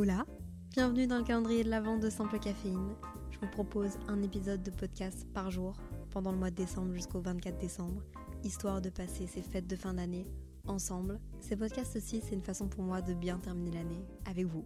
Hola, bienvenue dans le calendrier de la vente de Simple Caféine. Je vous propose un épisode de podcast par jour pendant le mois de décembre jusqu'au 24 décembre, histoire de passer ces fêtes de fin d'année ensemble. Ces podcasts aussi, c'est une façon pour moi de bien terminer l'année avec vous.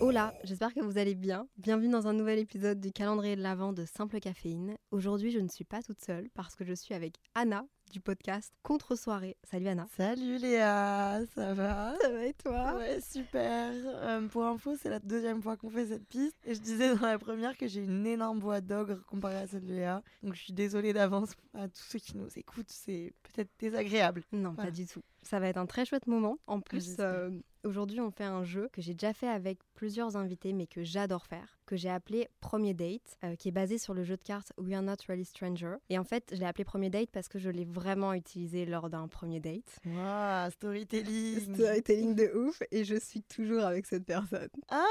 Hola, j'espère que vous allez bien. Bienvenue dans un nouvel épisode du calendrier de l'Avent de Simple Caféine. Aujourd'hui, je ne suis pas toute seule parce que je suis avec Anna du podcast Contre Soirée. Salut Anna. Salut Léa, ça va? Ça va et toi? Ouais, super. Euh, pour info, c'est la deuxième fois qu'on fait cette piste. Et je disais dans la première que j'ai une énorme voix d'ogre comparée à celle de Léa. Donc je suis désolée d'avance à tous ceux qui nous écoutent. C'est peut-être désagréable. Non, Voilà. pas du tout. Ça va être un très chouette moment. En plus, j'espère. euh, aujourd'hui, on fait un jeu que j'ai déjà fait avec plusieurs invités, mais que j'adore faire, que j'ai appelé Premier Date, euh, qui est basé sur le jeu de cartes We Are Not Really Stranger. Et en fait, je l'ai appelé Premier Date parce que je l'ai vraiment utilisé lors d'un premier date. Waouh, storytelling. Storytelling de ouf, et je suis toujours avec cette personne. Ah,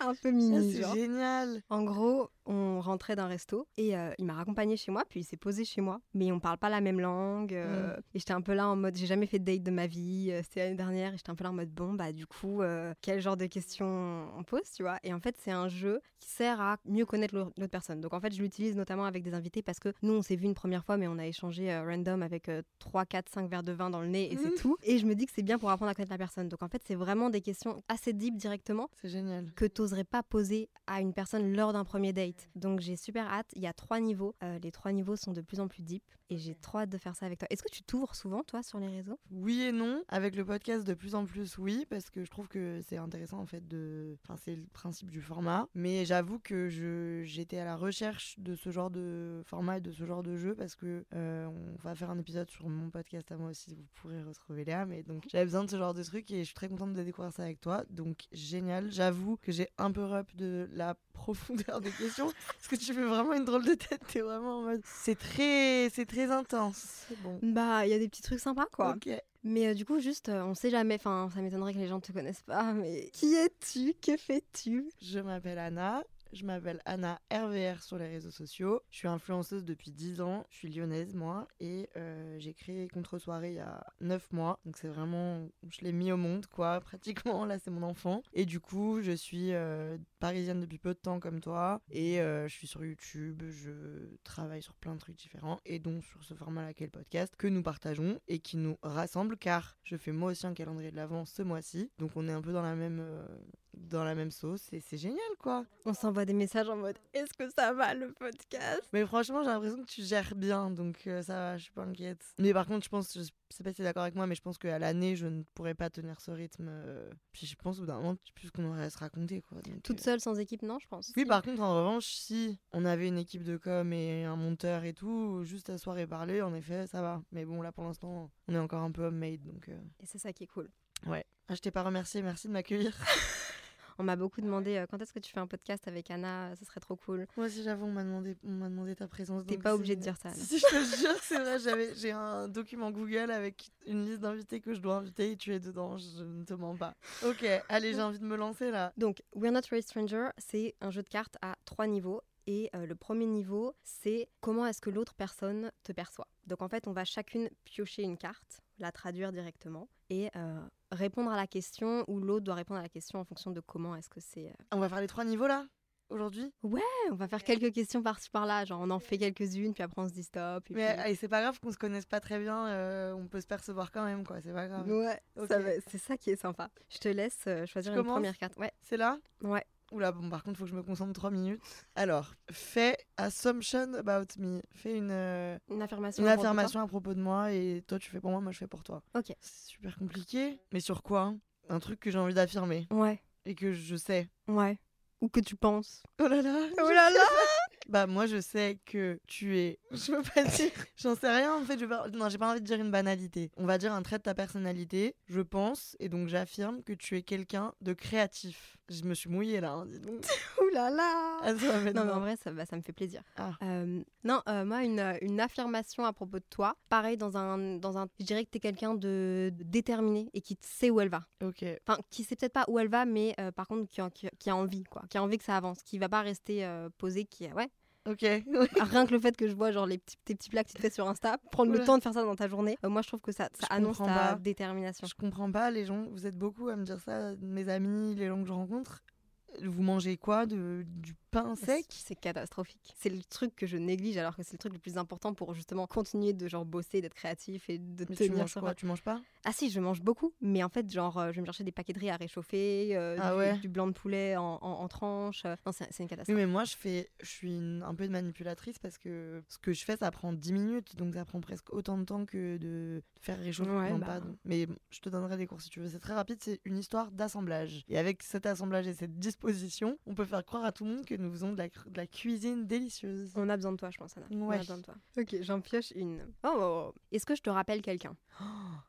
Un peu mini, c'est génial. En gros, on rentrait d'un resto et euh, il m'a raccompagné chez moi, puis il s'est posé chez moi. Mais on parle pas la même langue. euh, Et j'étais un peu là en mode, j'ai jamais fait de date de ma vie. euh, C'était l'année dernière et j'étais un peu là en mode, bon, bah du coup, euh, quel genre de questions on pose, tu vois Et en fait, c'est un jeu qui sert à mieux connaître l'au- l'autre personne. Donc en fait, je l'utilise notamment avec des invités parce que nous, on s'est vu une première fois, mais on a échangé random avec euh, 3, 4, 5 verres de vin dans le nez et c'est Mhm. tout. Et je me dis que c'est bien pour apprendre à connaître la personne. Donc en fait, c'est vraiment des questions assez deep directement C'est génial. que t'oserais pas poser à une personne lors d'un premier date. Donc j'ai super hâte. Il y a trois niveaux. Euh, les trois niveaux sont de plus en plus deep et j'ai trop hâte de faire ça avec toi. Est-ce que tu t'ouvres souvent toi sur les réseaux? Oui et non. Avec le podcast, de plus en plus, oui, parce que je trouve que c'est intéressant en fait de. Enfin, c'est le principe du format. Mais j'avoue que je j'étais à la recherche de ce genre de format et de ce genre de jeu parce que euh, on va faire un épisode sur mon podcast à moi aussi. Vous pourrez retrouver Léa. Mais donc j'avais besoin de ce genre de truc et je suis très contente de découvrir ça avec toi. Donc génial. J'avoue que j'ai un peu rep de la profondeur des questions parce que tu fais vraiment une drôle de tête. T'es vraiment en mode. C'est très, c'est très intense. Bon. Bah, il y a des petits trucs sympas quoi. Ok. Mais euh, du coup, juste, euh, on sait jamais. Enfin, ça m'étonnerait que les gens te connaissent pas. Mais qui es-tu? Que fais-tu? Je m'appelle Anna. Je m'appelle Anna RVR sur les réseaux sociaux. Je suis influenceuse depuis 10 ans. Je suis lyonnaise, moi. Et euh, j'ai créé Contre-soirée il y a 9 mois. Donc c'est vraiment. Je l'ai mis au monde, quoi, pratiquement. Là, c'est mon enfant. Et du coup, je suis euh, parisienne depuis peu de temps, comme toi. Et euh, je suis sur YouTube. Je travaille sur plein de trucs différents. Et donc sur ce format-là qu'est le podcast, que nous partageons et qui nous rassemble. Car je fais moi aussi un calendrier de l'avant ce mois-ci. Donc on est un peu dans la même. Dans la même sauce et c'est génial quoi. On s'envoie des messages en mode Est-ce que ça va le podcast? Mais franchement, j'ai l'impression que tu gères bien donc euh, ça va, je suis pas inquiète. Mais par contre, je pense, je sais pas si t'es d'accord avec moi, mais je pense qu'à l'année, je ne pourrais pas tenir ce rythme. euh, Puis je pense au bout d'un moment, plus ce qu'on aurait à se raconter quoi. Donc, Toute euh, seule sans équipe, non, je pense. Oui, par contre, en revanche, si on avait une équipe de com et un monteur et tout, juste asseoir et parler, en effet, ça va. Mais bon, là pour l'instant, on est encore un peu homemade donc. Et c'est ça qui est cool. Ouais. Ah, je t'ai pas remercié, merci de m'accueillir. On m'a beaucoup demandé euh, quand est-ce que tu fais un podcast avec Anna, ce serait trop cool. Moi aussi, j'avoue, on m'a demandé, on m'a demandé ta présence. T'es pas obligé de dire ça. Si, si, je te jure, c'est vrai, j'avais, j'ai un document Google avec une liste d'invités que je dois inviter et tu es dedans, je ne te mens pas. Ok, allez, j'ai envie de me lancer là. Donc, We're Not Really Stranger, c'est un jeu de cartes à trois niveaux. Et euh, le premier niveau, c'est comment est-ce que l'autre personne te perçoit. Donc en fait, on va chacune piocher une carte, la traduire directement et euh, répondre à la question ou l'autre doit répondre à la question en fonction de comment est-ce que c'est. euh. On va faire les trois niveaux là, aujourd'hui? Ouais, on va faire quelques questions par-ci par-là, genre on en fait quelques-unes, puis après on se dit stop. et Mais puis- c'est pas grave qu'on se connaisse pas très bien, euh, on peut se percevoir quand même, quoi, c'est pas grave. Ouais, c'est ça qui est sympa. Je te laisse choisir une première carte. Ouais, C'est là? Ouais. Oula, bon, par contre, faut que je me concentre trois minutes. Alors, fais assumption about me. Fais une, euh, Une affirmation. une à propos affirmation à propos de moi et toi, tu fais pour moi, moi, je fais pour toi. Ok. C'est super compliqué. Mais sur quoi? Un truc que j'ai envie d'affirmer Ouais, et que je sais. ouais. Ou que tu penses. Oh là là Oh là là Bah moi je sais que tu es. Je veux pas dire. J'en sais rien en fait. Je veux pas... Non, j'ai pas envie de dire une banalité. On va dire un trait de ta personnalité. Je pense et donc j'affirme que tu es quelqu'un de créatif. Je me suis mouillée là. Hein, dis donc. Ouh là là toi, Non, mais en vrai, ça, bah, ça me fait plaisir. Ah. Euh, non, euh, moi, une, une affirmation à propos de toi. Pareil, dans un, dans un, je dirais que tu es quelqu'un de, déterminé et qui sait où elle va. Ok. Enfin, qui sait peut-être pas où elle va, mais euh, par contre, qui a, qui, a envie, quoi. Qui a envie que ça avance. Qui va pas rester euh, posé, qui Ouais. Ok. Rien que le fait que je vois, genre, les petits, tes petits plats que tu te fais sur Insta, prendre Oula. le temps de faire ça dans ta journée, euh, moi, je trouve que ça, ça annonce ta pas. détermination. Je comprends pas les gens. Vous êtes beaucoup à me dire ça. Mes amis, les gens que je rencontre. Vous mangez quoi de, Du pain sec? C'est catastrophique. C'est le truc que je néglige alors que c'est le truc le plus important pour justement continuer de genre bosser, d'être créatif et de Mais tu tenir manges sur quoi? Tu manges pas? Ah si, je mange beaucoup, mais en fait, genre, euh, je vais me chercher des paquets de riz à réchauffer, euh, Ah du, ouais? du blanc de poulet en, en, en tranches. euh. Non, c'est une Oui, catastrophe. mais moi, je fais, je suis une- un peu de manipulatrice parce que ce que je fais, ça prend 10 minutes, donc ça prend presque autant de temps que de faire réchauffer. Ouais, bah. pas, mais je te donnerai des cours si tu veux. C'est très rapide, c'est une histoire d'assemblage. Et avec cet assemblage et cette disposition, on peut faire croire à tout le monde que nous faisons de la, cr- de la cuisine délicieuse. On a besoin de toi, je pense, Anna. On a besoin de toi. Ok, j'en pioche une. Oh, oh, oh. Est-ce que je te rappelle quelqu'un?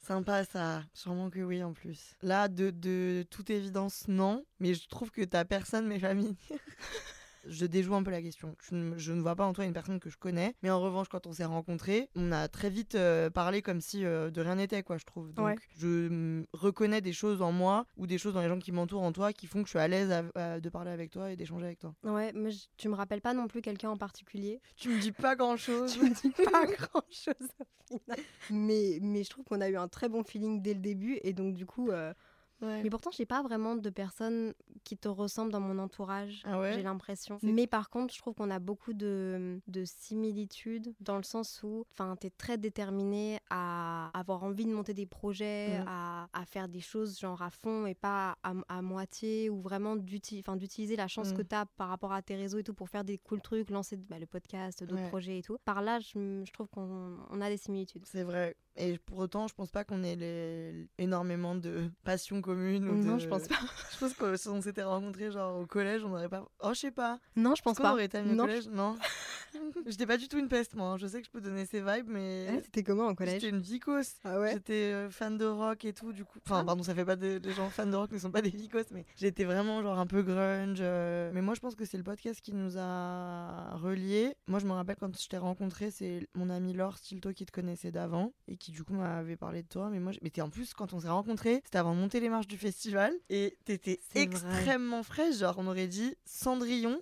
Sympa ça, sûrement que oui en plus. Là, de, de toute évidence, non, mais je trouve que t'as personne, mes familles. Je déjoue un peu la question. Je ne, je ne vois pas en toi une personne que je connais, mais en revanche, quand on s'est rencontrés, on a très vite euh, parlé comme si euh, de rien n'était, quoi, je trouve. Donc, Ouais. je reconnais des choses en moi ou des choses dans les gens qui m'entourent en toi qui font que je suis à l'aise de parler avec toi et d'échanger avec toi. Ouais, mais je- tu me rappelles pas non plus quelqu'un en particulier? Tu me dis pas grand chose. Tu me dis pas grand chose au final. Mais, mais je trouve qu'on a eu un très bon feeling dès le début et donc du coup. euh, Ouais. Mais pourtant, j'ai pas vraiment de personnes qui te ressemblent dans mon entourage. Ah ouais? J'ai l'impression. Mais par contre, je trouve qu'on a beaucoup de, de similitudes dans le sens où tu es très déterminé à avoir envie de monter des projets, Mm. à, à faire des choses genre à fond et pas à, à moitié ou vraiment d'utiliser la chance Mm. que tu as par rapport à tes réseaux et tout pour faire des cool trucs, lancer bah, le podcast, d'autres Ouais. projets et tout. Par là, je, je trouve qu'on on a des similitudes. C'est vrai. Et pour autant, je pense pas qu'on ait les... énormément de passions communes. Ou Non, de- je pense pas. Je pense que si on s'était rencontrés genre au collège, on n'aurait pas. Oh, je sais pas. Non, je pense pas. aurait été amis au Non, collège? Non. J'étais pas du tout une peste, moi. hein. Je sais que je peux donner ces vibes, mais. Ouais, C'était comment au collège? J'étais une vicose. Ah ouais? J'étais euh, fan de rock et tout, du coup. Enfin, Ah. pardon, ça fait pas de... Les gens fans de rock ne sont pas des vicos, mais j'étais vraiment genre un peu grunge. euh. Mais moi, je pense que c'est le podcast qui nous a reliés. Moi, je me rappelle quand je t'ai rencontré, c'est mon ami Laure Stilto qui te connaissait d'avant et qui, du coup, m'avait parlé de toi. Mais moi, mais t'es en plus, quand on s'est rencontrés, c'était avant de monter les marches du festival et t'étais extrêmement fraîche. Genre, on aurait dit Cendrillon.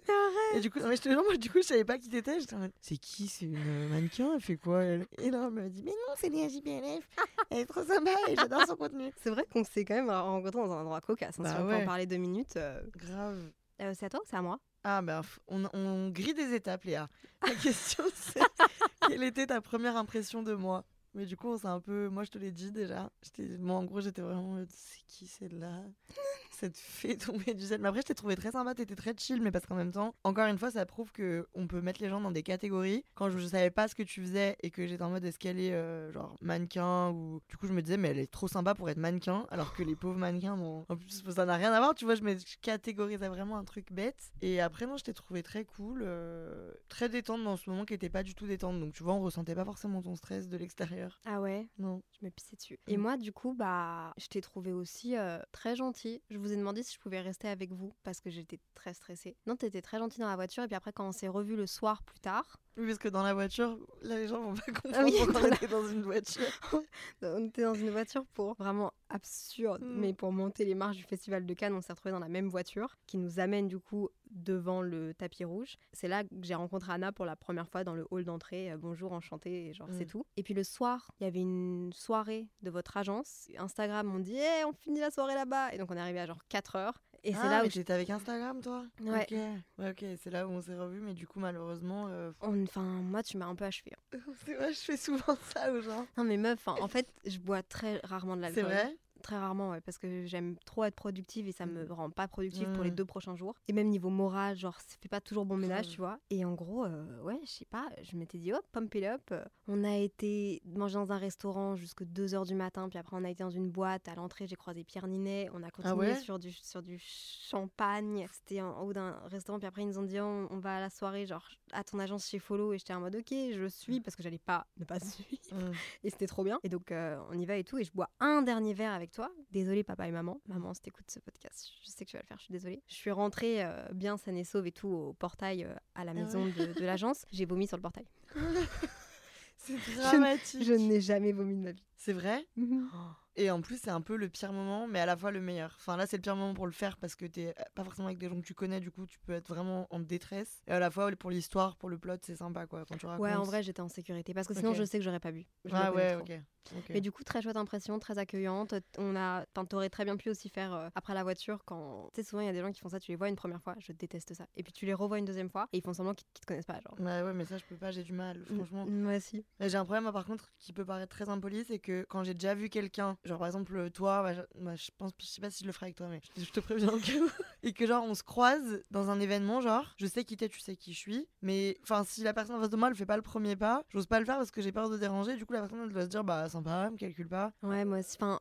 Et du coup, non, mais je te jure, moi, du coup, je savais pas qui t'étais. J'étais en mode, c'est qui C'est une euh, mannequin Elle fait quoi elle? Et là, elle m'a dit, mais non, c'est Léa JPLF. Elle est trop sympa et j'adore son contenu. C'est vrai qu'on s'est quand même rencontrés dans un endroit cocasse. hein, Bah si on peut en parler deux minutes. euh. Grave. Euh, c'est à toi ou c'est à moi? Ah, ben, f- on, on grille des étapes, Léa. La question, c'est quelle était ta première impression de moi? Mais du coup, on s'est un peu. Moi, je te l'ai dit déjà. Moi, en gros, j'étais vraiment. C'est qui celle-là? Cette fée tombée du ciel. Mais après, je t'ai trouvé très sympa. T'étais très chill, mais parce qu'en même temps, encore une fois, ça prouve que on peut mettre les gens dans des catégories. Quand je, je savais pas ce que tu faisais et que j'étais en mode est-ce qu'elle est euh, genre mannequin ou. Du coup, je me disais, mais elle est trop sympa pour être mannequin. Alors que les pauvres mannequins, bon. En plus, ça n'a rien à voir. Tu vois, je, me, je catégorisais vraiment un truc bête. Et après, non, je t'ai trouvé très cool. euh, très détente dans ce moment qui était pas du tout détente. Donc, tu vois, on ressentait pas forcément ton stress de l'extérieur. Ah ouais? Non. Je me pissais dessus. Et Mm. moi, du coup, bah, je t'ai trouvé aussi euh, très gentil. Je vous ai demandé si je pouvais rester avec vous parce que j'étais très stressée. Non, t'étais très gentil dans la voiture. Et puis après, quand on s'est revu le soir plus tard, Oui, parce que dans la voiture, là, les gens vont pas comprendre Ah oui, pourquoi on la- était dans une voiture. on était dans une voiture pour vraiment absurde, Mm. mais pour monter les marches du Festival de Cannes, on s'est retrouvés dans la même voiture qui nous amène du coup devant le tapis rouge. C'est là que j'ai rencontré Anna pour la première fois dans le hall d'entrée. Euh, bonjour, enchantée, genre c'est Mm. tout. Et puis le soir, il y avait une soirée de votre agence. Instagram, on dit Eh, on finit la soirée là-bas. Et donc on est arrivé à genre 4 heures. Et c'est ah, là où t'étais avec Instagram, toi? Ouais. Ok, ouais, ok, c'est là où on s'est revus, mais du coup, malheureusement. euh, on- Enfin, moi, tu m'as un peu achevé. C'est vrai, je fais souvent ça aux gens. Non, mais meuf, en fait, je bois très rarement de C'est l'alcool. vrai? Très rarement, ouais, parce que j'aime trop être productive et ça me Mm. rend pas productive pour les Mm. deux prochains jours. Et même niveau moral, genre, ça fait pas toujours bon ménage, Grave. tu vois. Et en gros, euh, ouais, je sais pas, je m'étais dit, hop, pump it up. On a été manger dans un restaurant jusqu'à 2h du matin, puis après on a été dans une boîte. À l'entrée, j'ai croisé Pierre Ninet. On a continué ouais? sur, du, sur du champagne. C'était en haut d'un restaurant, puis après ils nous ont dit, on, on va à la soirée, genre, à ton agence chez Follow. Et j'étais en mode, ok, je suis, parce que j'allais pas ne pas suivre. Et c'était trop bien. Et donc, euh, on y va et tout. Et je bois un dernier verre avec toi. Désolée, papa et maman. Maman, si t'écoutes ce podcast, je sais que tu vas le faire, je suis désolée. Je suis rentrée euh, bien saine et sauve et tout au portail euh, à la Ah maison de, de l'agence. J'ai vomi sur le portail. C'est dramatique. Je n'ai jamais vomi de ma vie. C'est vrai? Et en plus, c'est un peu le pire moment, mais à la fois le meilleur. Enfin, là, c'est le pire moment pour le faire parce que t'es euh, pas forcément avec des gens que tu connais, du coup, tu peux être vraiment en détresse. Et à la fois, pour l'histoire, pour le plot, c'est sympa, quoi, quand tu racontes. Ouais, en vrai, j'étais en sécurité parce que sinon, je sais que j'aurais pas bu. Je Ah ouais, ok. Mais du coup, très chouette impression, très accueillante. On a, enfin, t'aurais très bien pu aussi faire euh, après la voiture quand, tu sais, souvent il y a des gens qui font ça, tu les vois une première fois, je déteste ça. Et puis tu les revois une deuxième fois et ils font semblant qu'ils te connaissent pas, genre. Ouais, ouais, mais ça, je peux pas, j'ai du mal, franchement. Moi aussi. J'ai un problème, moi, par contre, qui peut paraître très impoli, c'est que quand j'ai déjà vu quelqu'un, genre par exemple toi, bah, je, bah, je pense, je sais pas si je le ferai avec toi, mais je, te préviens au cas où, et que genre on se croise dans un événement, genre je sais qui t'es, tu sais qui je suis, mais enfin si la personne en face de moi elle fait pas le premier pas, j'ose pas le faire parce que j'ai peur de déranger, du coup la personne elle doit se dire bah sympa, me calcule pas, Ouais, moi aussi. Enfin,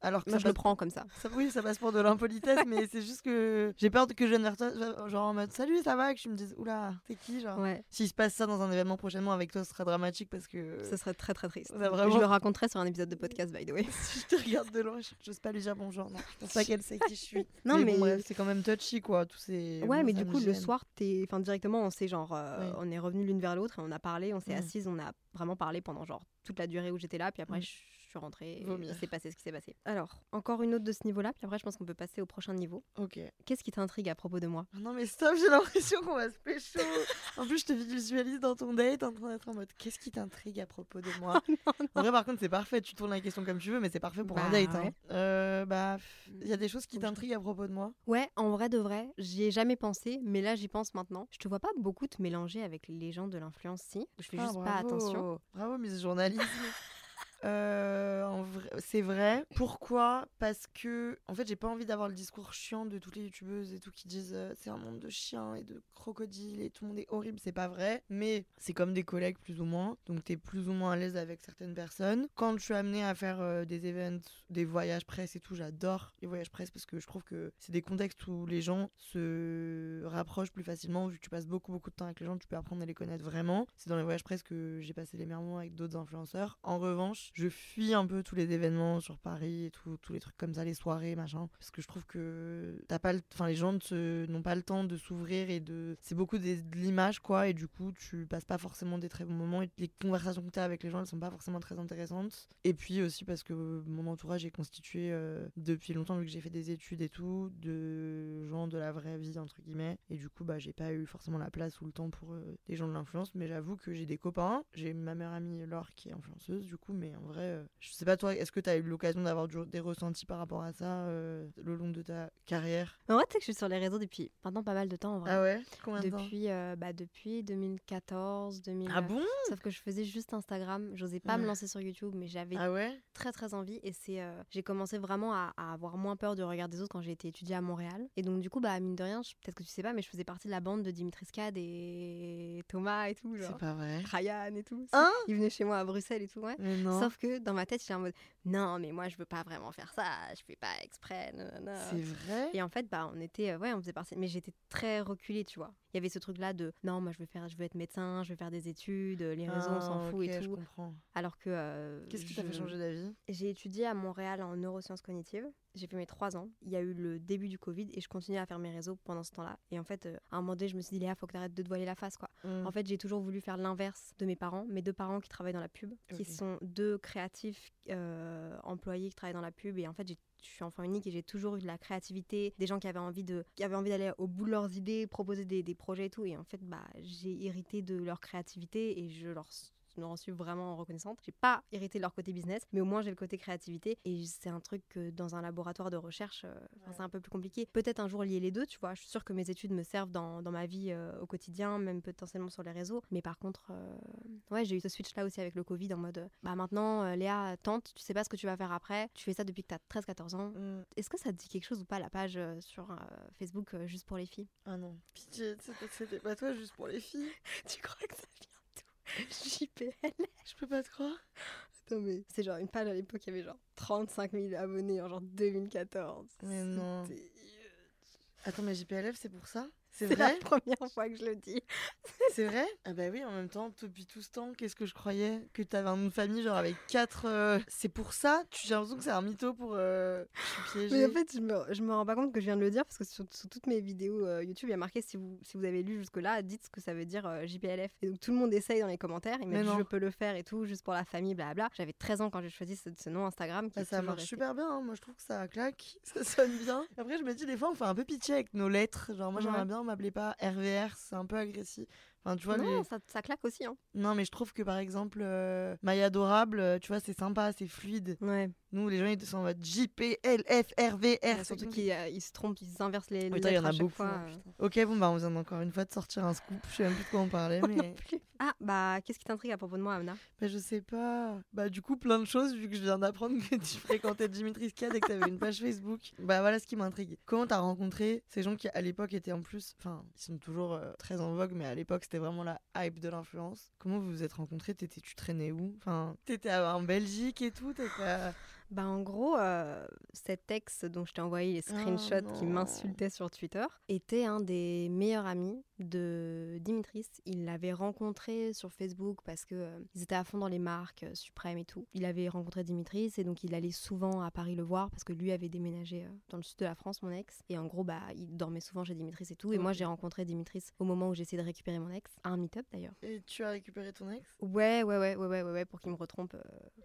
alors que moi ça je le prends comme ça. ça, oui, ça passe pour de l'impolitesse, mais c'est juste que j'ai peur que je vienne vers toi, genre en mode salut, ça va, que tu me dises oula, t'es qui, genre? Ouais, S'il se passe ça dans un événement prochainement avec toi, ce sera dramatique parce que. ce serait très très triste. ça, vraiment- Je le raconterai sur un épisode de podcast, by the way. si je te regarde de loin, je- j'ose pas lui dire bonjour. Non, je pense pas qu'elle sait qui je suis. Non, mais, mais- bon, bref, c'est quand même touchy, quoi. Tous ces. Ouais, mais ça du coup, le soir, t'es... Enfin, directement, on s'est genre... euh. On est revenu l'une vers l'autre et on a parlé, on s'est Mm. assises, on a vraiment parlé pendant genre toute la durée où j'étais là, puis après, Mm. je suis rentrée il s'est passé ce qui s'est passé. Alors, encore une autre de ce niveau-là, puis après, je pense qu'on peut passer au prochain niveau. Ok. Qu'est-ce qui t'intrigue à propos de moi? Ah Non, mais stop, j'ai l'impression qu'on va se pécho. en plus, je te visualise dans ton date en train d'être en mode qu'est-ce qui t'intrigue à propos de moi? En vrai, par contre, c'est parfait. Tu tournes la question comme tu veux, mais c'est parfait pour un Bah, date. hein. Euh, bah, il y a des choses qui je- t'intriguent à propos de moi? Ouais, en vrai de vrai, j'y ai jamais pensé, mais là, j'y pense maintenant. Je te vois pas beaucoup te mélanger avec les gens de l'influence, si? Je fais Ah, juste pas bravo. attention. Bravo, Miss Journalisme. Euh, c'est vrai. Pourquoi? Parce que, en fait, j'ai pas envie d'avoir le discours chiant de toutes les youtubeuses et tout qui disent euh, c'est un monde de chiens et de crocodiles et tout le monde est horrible. C'est pas vrai. Mais c'est comme des collègues, plus ou moins. Donc, t'es plus ou moins à l'aise avec certaines personnes. Quand je suis amenée à faire euh, des events, des voyages presse et tout, j'adore les voyages presse parce que je trouve que c'est des contextes où les gens se rapprochent plus facilement. Vu que tu passes beaucoup, beaucoup de temps avec les gens, tu peux apprendre à les connaître vraiment. C'est dans les voyages presse que j'ai passé les meilleurs moments avec d'autres influenceurs. En revanche, je fuis un peu tous les événements sur Paris et tout, tous les trucs comme ça, les soirées, machin. Parce que je trouve que t'as pas le... enfin, les gens n'ont pas le temps de s'ouvrir et de. C'est beaucoup de l'image, quoi. Et du coup, tu passes pas forcément des très bons moments. Et les conversations que t'as avec les gens, elles sont pas forcément très intéressantes. Et puis aussi parce que mon entourage est constitué euh, depuis longtemps, vu que j'ai fait des études et tout, de de la vraie vie, entre guillemets. Et du coup, bah, j'ai pas eu forcément la place ou le temps pour euh, des gens de l'influence. Mais j'avoue que j'ai des copains. J'ai ma meilleure amie Laure qui est influenceuse, du coup. Mais en vrai, euh, je sais pas toi, est-ce que t'as eu l'occasion d'avoir des ressentis par rapport à ça euh, le long de ta carrière? En vrai, tu sais que je suis sur les réseaux depuis maintenant pas mal de temps, en vrai. Ah ouais? Combien de temps? Depuis, euh, bah, depuis 2014, 2000. Ah bon? Sauf que je faisais juste Instagram. J'osais pas me Ouais. lancer sur YouTube, mais j'avais Ah ouais? très très envie. Et c'est, j'ai commencé vraiment à, à avoir moins peur du regard des autres quand j'ai été étudier à Montréal. Et donc du coup, bah mine de rien, je- peut-être que tu sais pas, mais je faisais partie de la bande de Dimitri Scad et Thomas et tout. C'est pas vrai. Ryan et tout. Hein Ils venaient chez moi à Bruxelles et tout, ouais. Mais non. Sauf que dans ma tête, j'étais en mode non, mais moi je veux pas vraiment faire ça, je fais pas exprès. C'est vrai? Et en fait, bah, on était, euh, ouais, on faisait partie, mais j'étais très reculée, tu vois. Il y avait ce truc-là de non, moi je veux faire, je veux être médecin, je veux faire des études, les réseaux on s'en Ah, fout et je tout. comprends. Alors que. euh, Qu'est-ce qui t'a fait je- changer d'avis? J'ai étudié à Montréal en neurosciences cognitives. J'ai fait mes trois ans. Il y a eu le début du Covid et je continuais à faire mes réseaux pendant ce temps-là. Et en fait, euh, à un moment donné, je me suis dit, Léa, faut que t'arrêtes de te voiler la face, quoi. Mm. En fait, j'ai toujours voulu faire l'inverse de mes parents, mes deux parents qui travaillent dans la pub, qui sont deux créatifs euh, employés qui travaillent dans la pub. Et en fait, j'ai- je suis enfant unique et j'ai toujours eu de la créativité, des gens qui avaient envie de, qui avaient envie d'aller au bout de leurs idées, proposer des, des projets et tout. Et en fait, bah, j'ai hérité de leur créativité et je leur s- je en suis vraiment reconnaissante. J'ai pas hérité de leur côté business, mais au moins j'ai le côté créativité. Et c'est un truc que dans un laboratoire de recherche, euh, c'est un peu plus compliqué. Peut-être un jour lier les deux, tu vois. Je suis sûre que mes études me servent dans, dans ma vie euh, au quotidien, même potentiellement sur les réseaux. Mais par contre, euh, ouais, j'ai eu ce switch là aussi avec le Covid en mode, bah maintenant, Léa, tente, tu sais pas ce que tu vas faire après. Tu fais ça depuis que t'as 13-14 ans. Mm. Est-ce que ça te dit quelque chose ou pas la page sur Facebook juste pour les filles? Ah non, pitié, c'était- pas toi juste pour les filles. Tu crois que ça vient? JPL Je peux pas te croire. Attends, mais c'est genre une page à l'époque, il y avait genre 35 000 abonnés en genre 2014. Mais non. Attends, mais JPLF, c'est pour ça? C'est la première fois que je le dis. C'est vrai? Ah bah oui, en même temps, depuis tout ce temps, qu'est-ce que je croyais? Que t'avais une famille genre avec quatre... euh, C'est pour ça? Tu- J'ai l'impression que c'est un mytho pour... euh, Je suis piégée. Mais en fait, je me, je me rends pas compte que je viens de le dire parce que sur, sur toutes mes vidéos euh, YouTube, il y a marqué si vous, si vous avez lu jusque-là, dites ce que ça veut dire euh, JPLF. Et donc tout le monde essaye dans les commentaires, ils Mais mettent non. je peux le faire et tout, juste pour la famille, blablabla. J'avais 13 ans quand j'ai choisi ce, ce nom Instagram. Qui Bah, est ça toujours marche resté. super bien, hein. moi je trouve que ça claque, ça sonne bien. Après je me dis des fois on fait un peu pitié avec nos lettres, genre moi j'aimerais Ouais. bien m'appeler pas RVR, c'est un peu agressif. Enfin tu vois Non, les- ça, ça claque aussi. Hein. Non mais je trouve que par exemple euh, My Adorable, euh, tu vois c'est sympa, c'est fluide. Ouais. Nous les gens ils sont en mode JPLFRVR. Ouais, surtout qu'ils euh, ils se trompent, ils inversent les, les Putain, il y en lettres a beaucoup. fois, hein, euh. Ok, bon, bah, on vient encore une fois de sortir un scoop. Je sais même plus de quoi on parlait, mais. Ah, bah, qu'est-ce qui t'intrigue à propos de moi, Amna? Bah, je sais pas. Bah, du coup, plein de choses, vu que je viens d'apprendre que tu fréquentais Dimitri Skad et que t'avais une page Facebook. Bah, voilà ce qui m'intrigue. Comment t'as rencontré ces gens qui, à l'époque, étaient en plus. Enfin, ils sont toujours euh, très en vogue, mais à l'époque, c'était vraiment la hype de l'influence. Comment vous vous êtes rencontrés? T'étais, Tu traînais où? Enfin, t'étais en Belgique et tout T'étais à- Bah, en gros, euh, cet ex dont je t'ai envoyé les screenshots qui m'insultait sur Twitter était un des meilleurs amis de Dimitris. Il l'avait rencontré sur Facebook parce que euh, ils étaient à fond dans les marques euh, et tout. Il avait rencontré Dimitris et donc il allait souvent à Paris le voir parce que lui avait déménagé euh, dans le sud de la France, mon ex. Et en gros, bah, il dormait souvent chez Dimitris et tout. Et moi, j'ai rencontré Dimitris au moment où j'essayais de récupérer mon ex, à un meet-up d'ailleurs. Et tu as récupéré ton ex? Ouais, ouais, ouais, ouais, ouais, ouais, ouais, pour qu'il me retrompe euh,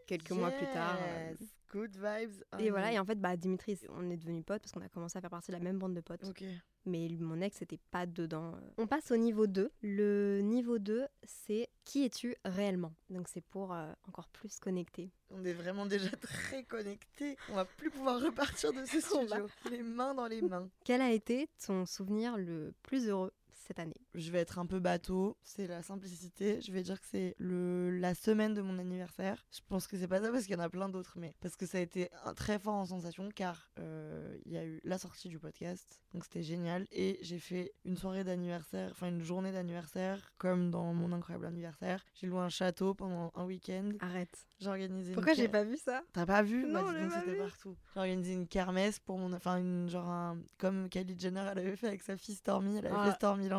quelques mois plus tard. Yes, Good vibes. et voilà, et en fait, bah, Dimitri, on est devenus potes parce qu'on a commencé à faire partie de la même bande de potes. Ok. Mais mon ex n'était pas dedans. euh. On passe au niveau 2. Le niveau 2, c'est qui es-tu réellement? Donc c'est pour euh, encore plus connecter. On est vraiment déjà très connectés. On va plus pouvoir repartir de ce studio. Les mains dans les mains. Quel a été ton souvenir le plus heureux? Cette année Je vais être un peu bateau. C'est la simplicité. Je vais dire que c'est le la semaine de mon anniversaire. Je pense que c'est pas ça parce qu'il y en a plein d'autres, mais parce que ça a été un- très fort en sensation car euh, il y a eu la sortie du podcast. Donc c'était génial. Et j'ai fait une soirée d'anniversaire, enfin une journée d'anniversaire, comme dans mon incroyable anniversaire. J'ai loué un château pendant un week-end. Arrête. J'ai organisé une Pourquoi j'ai pas vu ça? T'as pas vu? Non, Bah, c'était partout. J'ai organisé une kermesse pour mon. Enfin, une, genre un. Comme Kylie Jenner, elle avait fait avec sa fille Stormy. Elle avait Ah. fait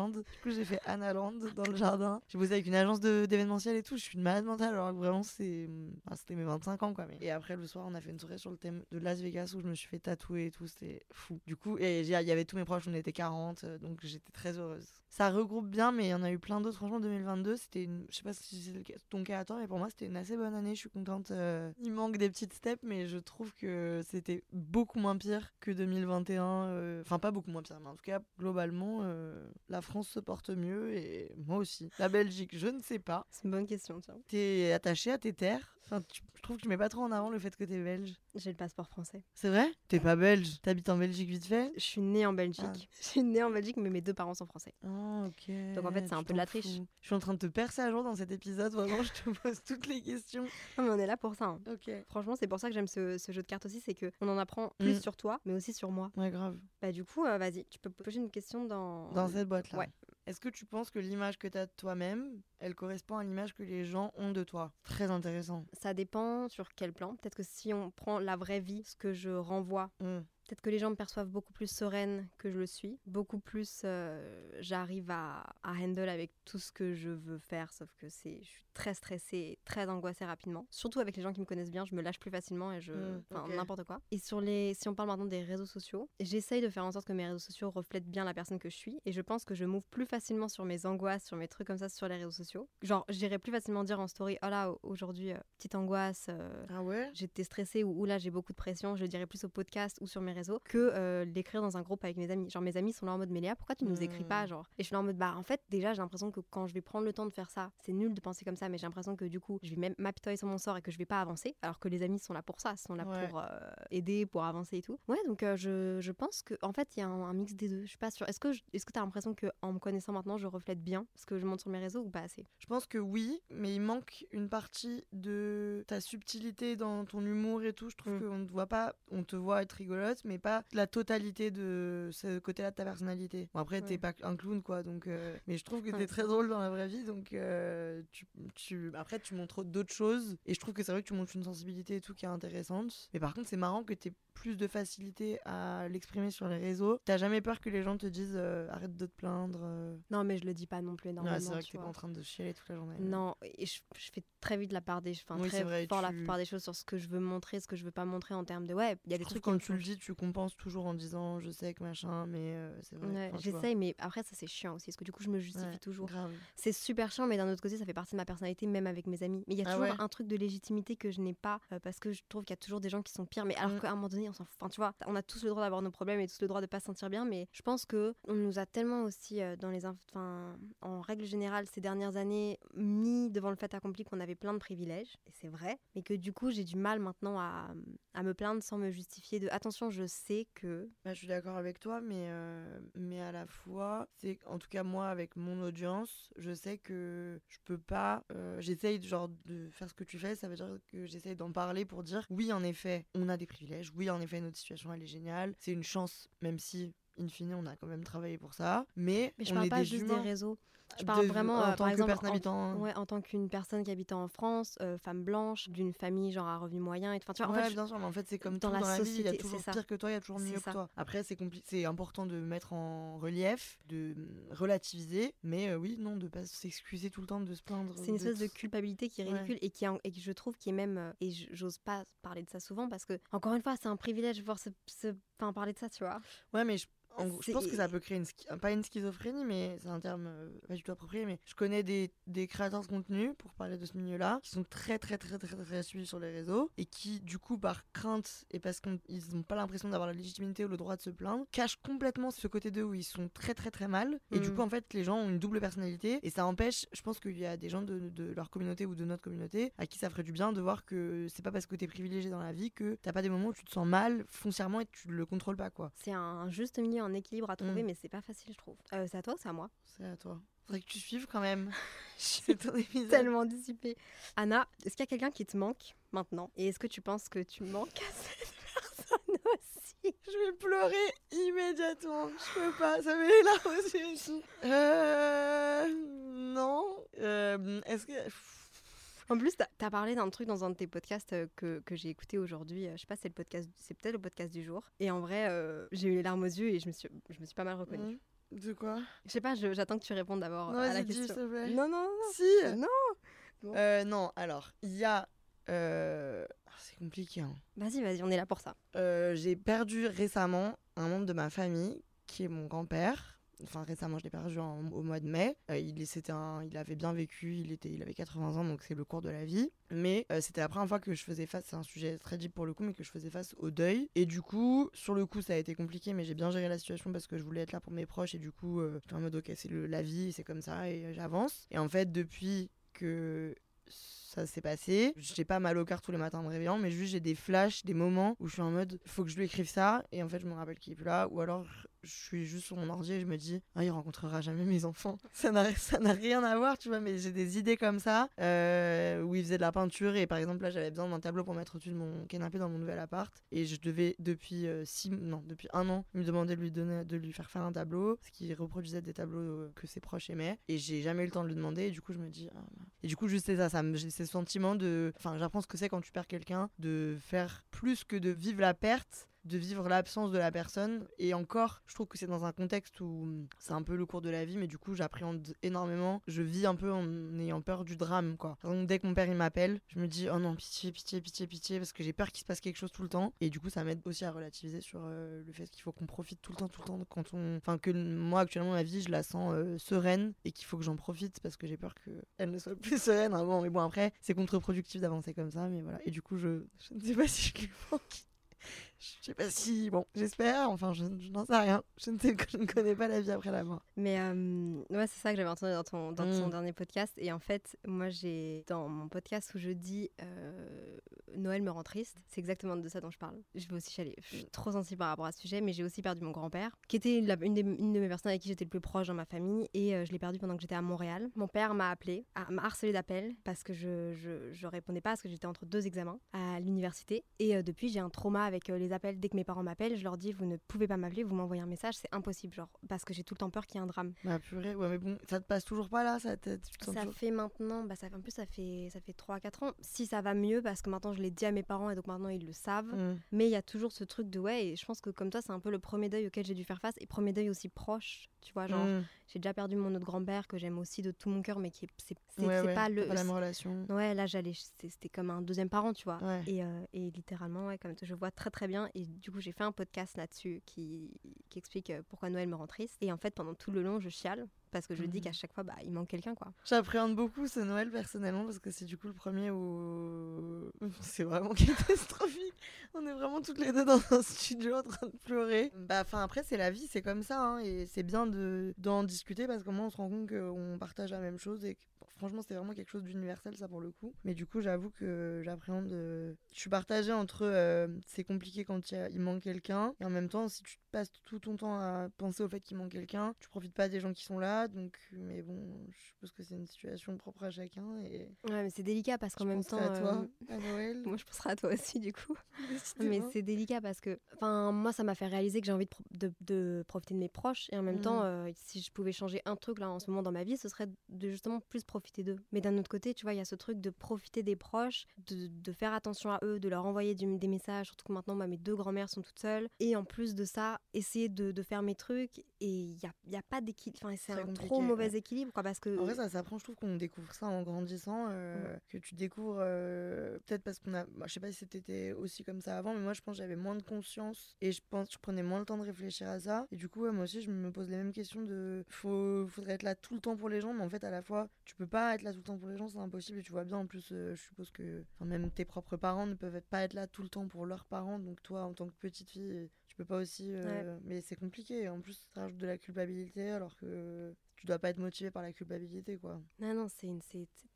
Du coup, j'ai fait Annaland dans le jardin. J'ai bossé avec une agence d'événementiel et tout. Je suis une malade mentale. Alors que vraiment, c'est. c'était mes 25 ans, quoi. Mais... Et après, le soir, on a fait une soirée sur le thème de Las Vegas où je me suis fait tatouer et tout. C'était fou. Du coup, et il y avait tous mes proches, on était 40. euh, Donc, j'étais très heureuse. Ça regroupe bien, mais il y en a eu plein d'autres. Franchement, 2022, c'était une. Je sais pas si c'est ton cas à toi, mais pour moi, c'était une assez bonne année. Je suis contente. euh, Il manque des petites steps, mais je trouve que c'était beaucoup moins pire que 2021. euh, Enfin, pas beaucoup moins pire, mais en tout cas, globalement, euh, la France se porte mieux et moi aussi. La Belgique, je ne sais pas. C'est une bonne question, tiens. T'es attaché à tes terres? Enfin, tu- je trouve que tu mets pas trop en avant le fait que t'es belge. J'ai le passeport français. C'est vrai? T'es pas belge? T'habites en Belgique vite fait? Je suis née en Belgique. Ah. Je suis née en Belgique, mais mes deux parents sont français. Ah, ok. Donc, en fait, c'est un peu de la triche. fous. Je suis en train de te percer à jour dans cet épisode. Vraiment, je te pose toutes les questions. Non, mais on est là pour ça. hein. Ok. Franchement, c'est pour ça que j'aime ce, ce jeu de cartes aussi, c'est que on en apprend plus Mm. sur toi, mais aussi sur moi. Ouais, grave. Bah du coup, euh, vas-y, tu peux poser une question dans... Dans cette boîte-là. Ouais. Est-ce que tu penses que l'image que tu as de toi-même, elle correspond à l'image que les gens ont de toi? Très intéressant. Ça dépend sur quel plan? Peut-être que si on prend la vraie vie, ce que je renvoie, Hmm. Peut-être que les gens me perçoivent beaucoup plus sereine que je le suis. Beaucoup plus, euh, j'arrive à, à handle avec tout ce que je veux faire, sauf que c'est, je suis très stressée, très angoissée rapidement. Surtout avec les gens qui me connaissent bien, je me lâche plus facilement et je, Mm, enfin n'importe quoi. Et sur les, si on parle maintenant des réseaux sociaux, j'essaye de faire en sorte que mes réseaux sociaux reflètent bien la personne que je suis. Et je pense que je m'ouvre plus facilement sur mes angoisses, sur mes trucs comme ça sur les réseaux sociaux. Genre, j'irais plus facilement dire en story, oh là, aujourd'hui, euh, petite angoisse. euh, Ah ouais? J'étais stressée ou, ou là j'ai beaucoup de pression, je le dirais plus au podcast ou sur mes réseaux que euh, l'écrire dans un groupe avec mes amis. Genre mes amis sont là en mode Méléa, pourquoi tu nous écris pas Hmm. genre? Et je suis là en mode bah en fait déjà j'ai l'impression que quand je vais prendre le temps de faire ça, c'est nul de penser comme ça, mais j'ai l'impression que du coup je vais même m'apitoyer sur mon sort et que je vais pas avancer, alors que les amis sont là pour ça, sont là Ouais. pour euh, aider, pour avancer et tout. Ouais donc euh, je, je pense que en fait il y a un, un mix des deux. Je suis pas sûre. Est-ce que je- est-ce que t'as l'impression que en me connaissant maintenant je reflète bien ce que je montre sur mes réseaux ou pas assez? Je pense que oui, mais il manque une partie de ta subtilité dans ton humour et tout. Je trouve Mm. qu'on ne te voit pas, on te voit être rigolote, mais pas la totalité de ce côté-là de ta personnalité. Bon, après, t'es Ouais. pas un clown, quoi, donc. euh, Mais je trouve que t'es très drôle dans la vraie vie, donc euh, tu, tu... après, tu montres d'autres choses. Et je trouve que c'est vrai que tu montres une sensibilité et tout qui est intéressante. Mais par contre, c'est marrant que t'aies plus de facilité à l'exprimer sur les réseaux. T'as jamais peur que les gens te disent euh, arrête de te plaindre. Non mais je le dis pas non plus énormément. Ouais, c'est vrai que t'es pas en train de chialer toute la journée. Non, et je, je fais très vite la part des, enfin, Oui, très vrai, fort la part des choses sur ce que je veux montrer, ce que je veux pas montrer en termes de ouais, il y a des Je trucs quand tu le dis, tu compenses toujours en disant je sais que machin, mais euh, c'est vrai. Ouais, enfin, j'essaye, mais après ça c'est chiant aussi, parce que du coup je me justifie Ouais, toujours. C'est super chiant, mais d'un autre côté ça fait partie de ma personnalité, même avec mes amis. Mais il y a Ah toujours un truc de légitimité que je n'ai pas, euh, parce que je trouve qu'il y a toujours des gens qui sont pires. Mais alors Mm. qu'à un moment donné, on s'en fout. Enfin, tu vois, on a tous le droit d'avoir nos problèmes et tous le droit de pas se sentir bien, mais je pense que on nous a tellement aussi euh, dans les, enfin, en règle générale ces dernières années mis devant le fait accompli qu'on avait plein de privilèges, et c'est vrai, mais que du coup j'ai du mal maintenant à, à me plaindre sans me justifier de attention, je sais que Bah, je suis d'accord avec toi, mais, euh, mais à la fois, c'est en tout cas moi avec mon audience, je sais que je peux pas. euh, j'essaye genre de faire ce que tu fais, ça veut dire que j'essaye d'en parler pour dire oui, en effet, on a des privilèges, oui, en effet, notre situation elle est géniale, c'est une chance, même si. In fine, on a quand même travaillé pour ça, mais, mais je on parle est pas des juste humains. des réseaux. Je parle De- vraiment, en euh, tant par que exemple, personne en- habitant. Ouais, en tant qu'une personne qui habite en France, euh, femme blanche, d'une famille genre à revenu moyen. Et, enfin, tu vois, en fait, je- bien sûr, mais en fait, c'est comme dans tout la dans la vie, il y a société, toujours pire que toi, il y a toujours mieux que toi. Après, c'est important de mettre en relief, de relativiser, mais euh, oui, non, de pas s'excuser tout le temps, de se plaindre. c'est une espèce de culpabilité qui est Ouais. ridicule et, qui et que je trouve qui est même. et j'ose pas parler de ça souvent parce que, encore une fois, c'est un privilège de pouvoir se, se- enfin, parler de ça, tu vois. Ouais, mais je, en gros, je pense que ça peut créer une pas une schizophrénie, mais c'est un terme euh, pas du tout approprié. Mais je connais des, des créateurs de contenu, pour parler de ce milieu-là, qui sont très, très, très, très, très, très suivis sur les réseaux et qui, du coup, par crainte et parce qu'ils n'ont pas l'impression d'avoir la légitimité ou le droit de se plaindre, cachent complètement ce côté d'eux où ils sont très, très, très mal. Et du Mm. coup, en fait, les gens ont une double personnalité et ça empêche, je pense qu'il y a des gens de, de leur communauté ou de notre communauté à qui ça ferait du bien de voir que c'est pas parce que t'es privilégié dans la vie que t'as pas des moments où tu te sens mal foncièrement et tu le contrôles pas, quoi. C'est un juste milieu, un équilibre à trouver, Mm. mais c'est pas facile, je trouve. Euh, c'est à toi ou c'est à moi? C'est à toi. Faudrait que tu suives quand même. C'est. Tellement dissipée. Anna, est-ce qu'il y a quelqu'un qui te manque maintenant? Et est-ce que tu penses que tu manques à cette personne aussi? Je vais pleurer immédiatement. Je peux pas. Ça met et tout. Euh. Non. Euh, Est-ce que. En plus, t'as as parlé d'un truc dans un de tes podcasts euh, que, que j'ai écouté aujourd'hui. Euh, Je sais pas, c'est le podcast, c'est peut-être le podcast du jour. Et en vrai, euh, j'ai eu les larmes aux yeux et je me suis, je me suis pas mal reconnue. Hmm, De quoi? Je sais pas, j'attends que tu répondes d'abord à la question. s'il te plaît. Non, non, non. Si non. Bon. Euh, Non, alors, il y a. euh, ah, C'est compliqué. hein. Vas-y, vas-y, on est là pour ça. J'ai perdu récemment un membre de ma famille qui est mon grand-père. Enfin, récemment, je l'ai perdu en- au mois de mai. Euh, il, c'était un, il avait bien vécu, il, était, il avait 80 ans, donc c'est le cours de la vie. Mais euh, c'était la première fois que je faisais face, c'est un sujet très deep pour le coup, mais que je faisais face au deuil. Et du coup, sur le coup, ça a été compliqué, mais j'ai bien géré la situation parce que je voulais être là pour mes proches. Et du coup, euh, j'étais en mode, ok, c'est la vie, c'est comme ça, et euh, j'avance. Et en fait, depuis que ça s'est passé. J'ai pas mal au cœur tous les matins en me réveillant, mais juste j'ai des flashs, des moments où je suis en mode faut que je lui écrive ça, et en fait je me rappelle qu'il est plus là, ou alors je suis juste sur mon ordi et je me dis ah il rencontrera jamais mes enfants. Ça n'a rien à voir, tu vois, mais j'ai des idées comme ça euh, où il faisait de la peinture et par exemple là j'avais besoin d'un tableau pour mettre au-dessus de mon canapé dans mon nouvel appart et je devais depuis euh, six non depuis un an me demandait de lui lui faire faire un tableau, ce qui reproduisait des tableaux euh, que ses proches aimaient et j'ai jamais eu le temps de le demander et du coup je me dis ah, et du coup juste c'est ça, ça ce sentiment de enfin j'apprends ce que c'est quand tu perds quelqu'un de faire plus que de vivre la perte de vivre l'absence de la personne. Et encore je trouve que c'est dans un contexte où hum, c'est un peu le cours de la vie mais du coup j'appréhende énormément. Je vis un peu en ayant peur du drame quoi. Exemple, dès que mon père il m'appelle je me dis oh non pitié pitié pitié pitié parce que j'ai peur qu'il se passe quelque chose tout le temps et du coup ça m'aide aussi à relativiser sur euh, le fait qu'il faut qu'on profite tout le temps tout le temps quand on enfin que moi actuellement ma vie je la sens euh, sereine et qu'il faut que j'en profite parce que j'ai peur que elle ne soit plus sereine. Hein. bon mais bon après c'est contre-productif d'avancer comme ça mais voilà. Et du coup je je ne sais pas si je lui Je sais pas si. Bon, j'espère. Enfin, je, je n'en sais rien. Je ne, sais, je ne connais pas la vie après la mort. Mais euh, ouais, c'est ça que j'avais entendu dans ton, dans ton Mm. dernier podcast. Et en fait, moi, j'ai dans mon podcast où je dis euh, Noël me rend triste, c'est exactement de ça dont je parle. Je vais aussi chialer. Je suis trop sensible par rapport à ce sujet, mais j'ai aussi perdu mon grand-père, qui était la- une, des- une de mes personnes avec qui j'étais le plus proche dans ma famille. Et euh, je l'ai perdu pendant que j'étais à Montréal. Mon père m'a appelé, m'a harcelé d'appels parce que je, je, je répondais pas parce que j'étais entre deux examens à l'université. Et euh, depuis, j'ai un trauma avec euh, les appels. Dès que mes parents m'appellent, je leur dis Vous ne pouvez pas m'appeler, vous m'envoyez un message, c'est impossible. Genre, parce que j'ai tout le temps peur qu'il y ait un drame. Bah, purée. Ouais, mais bon, ça te passe toujours pas là ça te, tu te sens Ça toujours- fait maintenant, bah ça fait, en plus ça fait, ça fait 3-4 ans. Si ça va mieux, parce que maintenant je l'ai dit à mes parents et donc maintenant ils le savent. Mm. Mais il y a toujours ce truc de ouais, et je pense que comme toi, c'est un peu le premier deuil auquel j'ai dû faire face et premier deuil aussi proche. Tu vois, genre, Mm. j'ai déjà perdu mon autre grand-père que j'aime aussi de tout mon cœur, mais qui est, c'est, c'est, Ouais, ouais, pas le. pas la même relation. Ouais, là j'allais, c'était comme un deuxième parent, tu vois. Ouais. Et, euh, et littéralement, ouais, comme je vois très très bien. Et du coup, j'ai fait un podcast là-dessus qui, explique euh, pourquoi Noël me rend triste. Et en fait, pendant tout le long, je chiale parce que je dis Mhm. qu'à chaque fois, bah, il manque quelqu'un, quoi. J'appréhende beaucoup ce Noël personnellement parce que c'est du coup le premier où c'est vraiment catastrophique. On est vraiment toutes les deux dans un studio en train de pleurer. Bah enfin après c'est la vie, c'est comme ça hein, et c'est bien de d'en discuter parce qu'au moins on se rend compte qu'on partage la même chose et que franchement c'était vraiment quelque chose d'universel ça pour le coup. Mais du coup j'avoue que j'appréhende. euh, Je suis partagée entre euh, c'est compliqué quand il manque quelqu'un et en même temps si tu passes tout ton temps à penser au fait qu'il manque quelqu'un, tu profites pas des gens qui sont là donc mais bon je suppose que c'est une situation propre à chacun et Ouais, mais c'est délicat parce qu'en même temps. toi euh, à Noël. Moi, je penserai à toi aussi, du coup. Mais c'est délicat parce que, enfin, moi, ça m'a fait réaliser que j'ai envie de, pro- de, de profiter de mes proches. Et en même Mhm. temps, euh, si je pouvais changer un truc là en ce moment dans ma vie, ce serait de justement plus profiter d'eux. Mais d'un autre côté, tu vois, il y a ce truc de profiter des proches, de, de faire attention à eux, de leur envoyer du- des messages. Surtout que maintenant, bah, mes deux grand-mères sont toutes seules. Et en plus de ça, essayer de, de faire mes trucs. Et il n'y a, y a pas d'équilibre. Enfin, c'est un compliqué, trop mauvais ouais. équilibre, quoi. Parce que. En vrai, ça s'apprend. Je trouve qu'on découvre ça en grandissant. euh, Que tu découvres, euh, peut-être parce qu'on a. bah, je sais pas si c'était aussi comme ça avant, mais moi, je pense que j'avais moins de conscience et je pense que je prenais moins le temps de réfléchir à ça. Et du coup, ouais, moi aussi, je me pose les mêmes questions de. Faut, faudrait être là tout le temps pour les gens, mais en fait, à la fois, tu peux pas être là tout le temps pour les gens, c'est impossible. Et tu vois bien, en plus, euh, je suppose que. Enfin, même tes propres parents ne peuvent être- pas être là tout le temps pour leurs parents. Donc, toi, en tant que petite fille, tu peux pas aussi. euh, Mais c'est compliqué. En plus, ça rajoute de la culpabilité alors que tu dois pas être motivé par la culpabilité, quoi. Non, non, c'est une-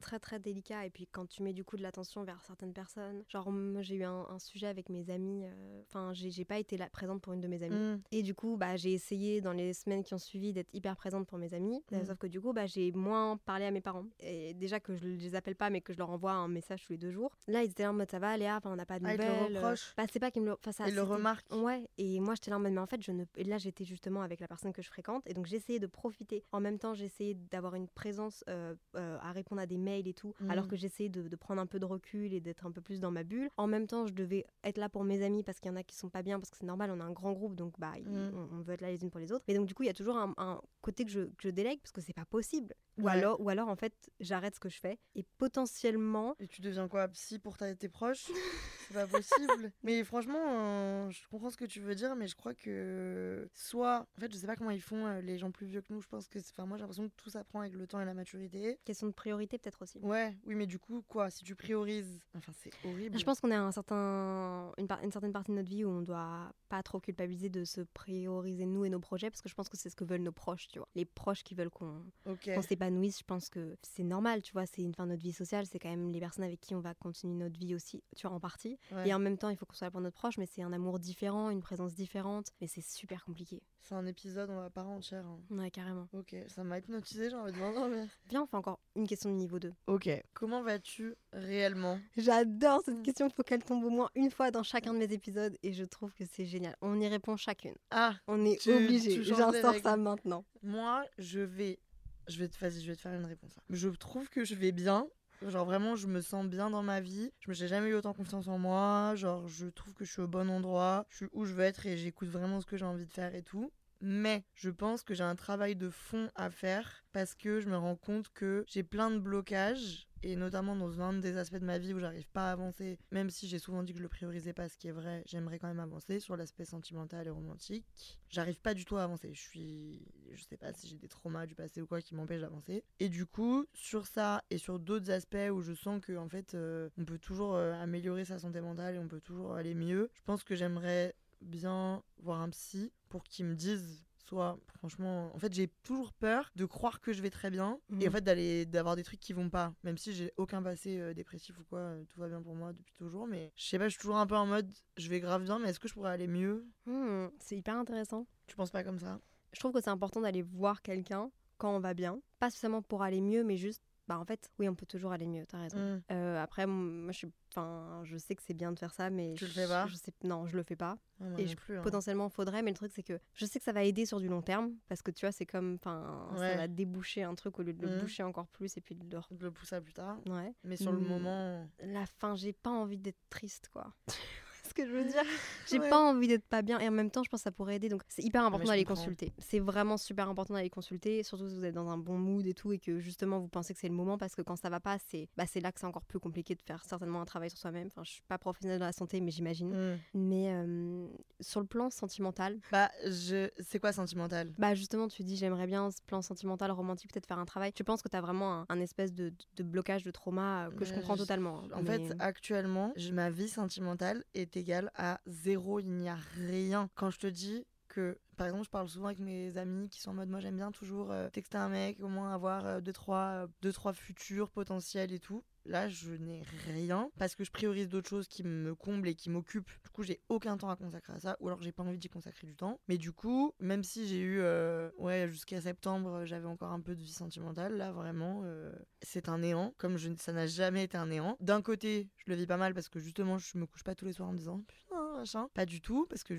très très délicat. Et puis quand tu mets du coup de l'attention vers certaines personnes, genre j'ai eu un, un sujet avec mes amis, euh, enfin j'ai j'ai pas été là, présente pour une de mes amies. Mm. Et du coup, bah, j'ai essayé dans les semaines qui ont suivi d'être hyper présente pour mes amis. Euh, Mm. Sauf que du coup, bah, j'ai moins parlé à mes parents. Et déjà que je les appelle pas, mais que je leur envoie un message tous les deux jours. Là, ils étaient là en mode ça va, Léa, enfin, on n'a pas de Ah, le nouvelles. euh, reprochent Bah, c'est pas qu'ils me le. enfin, ça, Ils le remarquent. Ouais, et moi j'étais là en mode, mais en fait, je ne. Et là, j'étais justement avec la personne que je fréquente. Et donc, j'essayais de profiter. En même temps, j'essayais d'avoir une présence euh, euh, à répondre à des mails et tout. Alors que j'essayais de, de prendre un peu de recul et d'être un peu plus dans ma bulle. En même temps, je devais être là pour mes amis parce qu'il y en a qui sont pas bien, parce que c'est normal, on a un grand groupe, donc bah, Mhm. on, on veut être là les unes pour les autres. Mais donc, du coup, il y a toujours un, un côté que je, que je délègue parce que c'est pas possible. Ou, Ouais. alors, ou alors, en fait, j'arrête ce que je fais. Et potentiellement, Et tu deviens quoi? Psy pour tes proches? C'est pas possible. mais franchement, euh, je comprends ce que tu veux dire, mais je crois que soit. En fait, je sais pas comment ils font les gens plus vieux que nous. Je pense que. c'est- Enfin, moi, j'ai l'impression que tout s'apprend avec le temps et la maturité. question de priorité peut-être aussi. Ouais, oui, mais du coup, quoi Si tu priorises. Enfin, c'est horrible. Je pense qu'on est à un certain, une, par- une certaine partie de notre vie où on doit pas trop culpabiliser de se prioriser nous et nos projets parce que je pense que c'est ce que veulent nos proches, tu vois. Les proches qui veulent qu'on Ok. qu'on s'épanouisse, je pense que c'est normal, tu vois. C'est une fin de notre vie sociale, c'est quand même les personnes avec qui on va continuer notre vie aussi, tu vois, en partie. Ouais. Et en même temps, il faut qu'on soit là pour notre proche, mais c'est un amour différent, une présence différente, mais c'est super compliqué. C'est un épisode, on va part entière. hein. Ouais, carrément. Ok, ça m'a hypnotisé, j'ai envie de m'endormir. Viens, on fait encore une question de niveau 2. Ok. Comment vas-tu réellement? J'adore cette Mm. question, il faut qu'elle tombe au moins une fois dans chacun de mes épisodes et je trouve que c'est génial. On y répond chacune. Ah, On est Tu- obligé. règles. ça maintenant. Moi, je vais. Je vais te, vas-y, je vais te faire une réponse. là. Je trouve que je vais bien. Genre vraiment, je me sens bien dans ma vie. Je me suis jamais eu autant confiance en moi. Genre, je trouve que je suis au bon endroit. Je suis où je veux être et j'écoute vraiment ce que j'ai envie de faire et tout. Mais je pense que j'ai un travail de fond à faire parce que je me rends compte que j'ai plein de blocages et notamment dans un des aspects de ma vie où j'arrive pas à avancer, même si j'ai souvent dit que je le priorisais pas, ce qui est vrai, j'aimerais quand même avancer sur l'aspect sentimental et romantique. J'arrive pas du tout à avancer. Je suis, je sais pas si j'ai des traumas du passé ou quoi qui m'empêchent d'avancer. Et du coup, sur ça et sur d'autres aspects où je sens que en fait, euh, on peut toujours euh, améliorer sa santé mentale et on peut toujours aller mieux. Je pense que j'aimerais bien voir un psy pour qu'il me dise soit franchement en fait j'ai toujours peur de croire que je vais très bien et en Mhm. fait d'aller d'avoir des trucs qui vont pas même si j'ai aucun passé euh, dépressif ou quoi euh, tout va bien pour moi depuis toujours mais je sais pas je suis toujours un peu en mode je vais grave bien mais est-ce que je pourrais aller mieux? Hmm, c'est hyper intéressant. tu penses pas comme ça? Je trouve que c'est important d'aller voir quelqu'un quand on va bien. Pas spécialement pour aller mieux, mais juste, bah en fait, oui, on peut toujours aller mieux, t'as raison. Mm. Euh, après, moi, je, suis, je sais que c'est bien de faire ça, mais Tu le je- fais pas je sais, Non, je le fais pas. Ah, Et je- plus, hein. Potentiellement, faudrait, mais le truc, c'est que je sais que ça va aider sur du long terme, parce que tu vois, c'est comme, enfin, Ouais. ça va déboucher un truc au lieu de le Mhm. boucher encore plus et puis de le. re- je le pousse à plus tard Ouais. mais sur le Mm. moment La fin, j'ai pas envie d'être triste, quoi. Que je veux dire J'ai Ouais. pas envie d'être pas bien et en même temps, je pense que ça pourrait aider. Donc, c'est hyper important mais je d'aller consulter. C'est vraiment super important d'aller consulter, surtout si vous êtes dans un bon mood et tout et que justement vous pensez que c'est le moment parce que quand ça va pas, c'est bah, c'est là que c'est encore plus compliqué de faire certainement un travail sur soi-même. Enfin, je suis pas professionnelle de la santé, mais j'imagine. Mm. Mais euh, sur le plan sentimental, bah je c'est quoi sentimental? Bah justement, tu dis j'aimerais bien ce plan sentimental, romantique, peut-être faire un travail. Tu penses que tu as vraiment un, un espèce de, de blocage, de trauma euh, que je Mais comprends je- totalement. En mais- fait, actuellement, je- ma vie sentimentale est égale à zéro. Il n'y a rien. Quand je te dis que, par exemple, je parle souvent avec mes amis qui sont en mode, moi j'aime bien toujours euh, texter un mec, au moins avoir euh, deux, trois, euh, deux, trois futurs potentiels et tout. Là, je n'ai rien parce que je priorise d'autres choses qui me comblent et qui m'occupent. Du coup, j'ai aucun temps à consacrer à ça ou alors j'ai pas envie d'y consacrer du temps. Mais du coup, même si j'ai eu, euh, ouais, jusqu'à septembre, j'avais encore un peu de vie sentimentale, là vraiment, euh, c'est un néant. Comme je, ça n'a jamais été un néant. D'un côté, je le vis pas mal parce que justement, je me couche pas tous les soirs en me disant putain, machin. Pas du tout parce que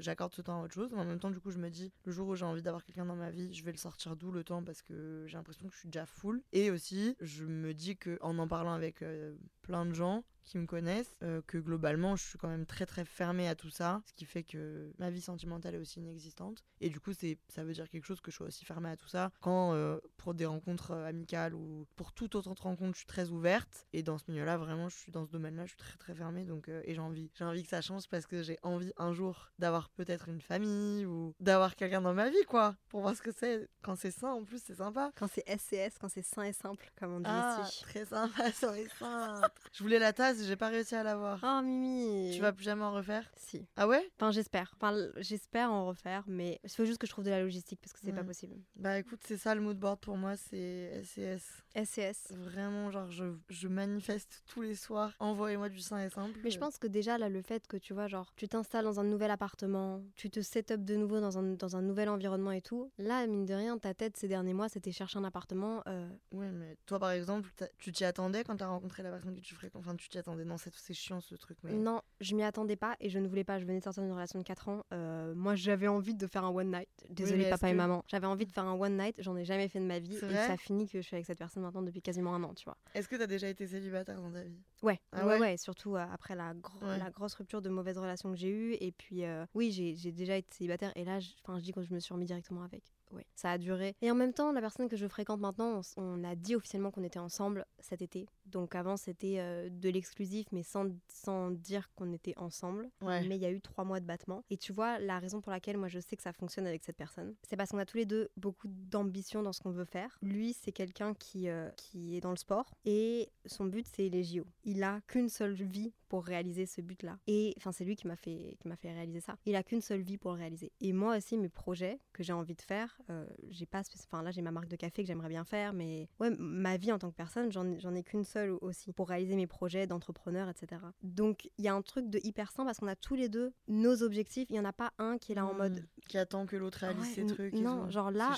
j'accorde ce temps à autre chose. En même temps, du coup, je me dis le jour où j'ai envie d'avoir quelqu'un dans ma vie, je vais le sortir d'où le temps parce que j'ai l'impression que je suis déjà full. Et aussi, je me dis que en en parlant avec euh, plein de gens qui me connaissent, euh, que globalement, je suis quand même très très fermée à tout ça, ce qui fait que ma vie sentimentale est aussi inexistante. Et du coup, c'est ça veut dire quelque chose que je suis aussi fermée à tout ça. Quand euh, pour des rencontres euh, amicales ou pour toute autre rencontre, je suis très ouverte. Et dans ce milieu-là, vraiment, je suis dans ce domaine-là, je suis très très fermée. Donc, euh, et j'ai envie, j'ai envie que ça change parce que j'ai envie un jour d'avoir peut-être une famille ou d'avoir quelqu'un dans ma vie, quoi, pour voir ce que c'est. Quand c'est sain, en plus, c'est sympa. Quand c'est SCS, quand c'est sain et simple, comme on dit Ah, ici. très sympa, va être simple. Je voulais la tasse, j'ai pas réussi à l'avoir. Oh Mimi Tu vas plus jamais en refaire? Si. Ah ouais? Enfin, j'espère. Enfin, j'espère en refaire, mais il faut juste que je trouve de la logistique parce que c'est pas Ouais. possible. Bah écoute, c'est ça le mood board pour moi, c'est SCS. SCS. Vraiment, genre, je, je manifeste tous les soirs. Envoyez-moi du sain et simple. Mais je pense que déjà, là, le fait que tu vois, genre, tu t'installes dans un nouvel appartement, tu te set up de nouveau dans un, dans un nouvel environnement et tout, là, mine de rien, ta tête ces derniers mois, c'était chercher un appartement. euh, Ouais, mais toi par exemple, tu t'y attendais quand t'as rencontré la personne que tu fréquentes Enfin, tu t'y attendais. Non, c'est chiant ce truc. Mais... Non, je m'y attendais pas et je ne voulais pas. Je venais de sortir d'une relation de 4 ans. Euh, moi, j'avais envie de faire un one night. Désolée, papa et que- maman. J'avais envie de faire un one night. J'en ai jamais fait de ma vie. Et ça finit que je suis avec cette personne maintenant depuis quasiment un an, tu vois. Est-ce que t'as déjà été célibataire dans ta vie? Ouais, Ah ouais, ouais ouais, surtout euh, après la, gro- Ouais. la grosse rupture de mauvaise relation que j'ai eue. Et puis, euh, oui, j'ai déjà été célibataire. Et là, je- dis que je me suis remis directement avec. Ouais, ça a duré. Et en même temps, la personne que je fréquente maintenant, on a dit officiellement qu'on était ensemble cet été. Donc avant, c'était euh, de l'exclusif, mais sans, sans dire qu'on était ensemble. Ouais. Mais il y a eu trois mois de battement. Et tu vois, la raison pour laquelle moi je sais que ça fonctionne avec cette personne, c'est parce qu'on a tous les deux beaucoup d'ambition dans ce qu'on veut faire. Lui, c'est quelqu'un qui, euh, qui est dans le sport et son but, c'est les JO. Il a qu'une seule vie pour réaliser ce but-là. Et enfin, c'est lui qui m'a fait, qui m'a fait réaliser ça. Il a qu'une seule vie pour le réaliser. Et moi aussi, mes projets que j'ai envie de faire, euh, j'ai pas, enfin là, j'ai ma marque de café que j'aimerais bien faire, mais ouais, ma vie en tant que personne, j'en ai qu'une seule aussi pour réaliser mes projets d'entrepreneur, etc. Donc il y a un truc de hyper sain parce qu'on a tous les deux nos objectifs. Il y en a pas un qui est là en mode Hmm, Qui attend que l'autre réalise Ouais, ses trucs. non, tout. genre là,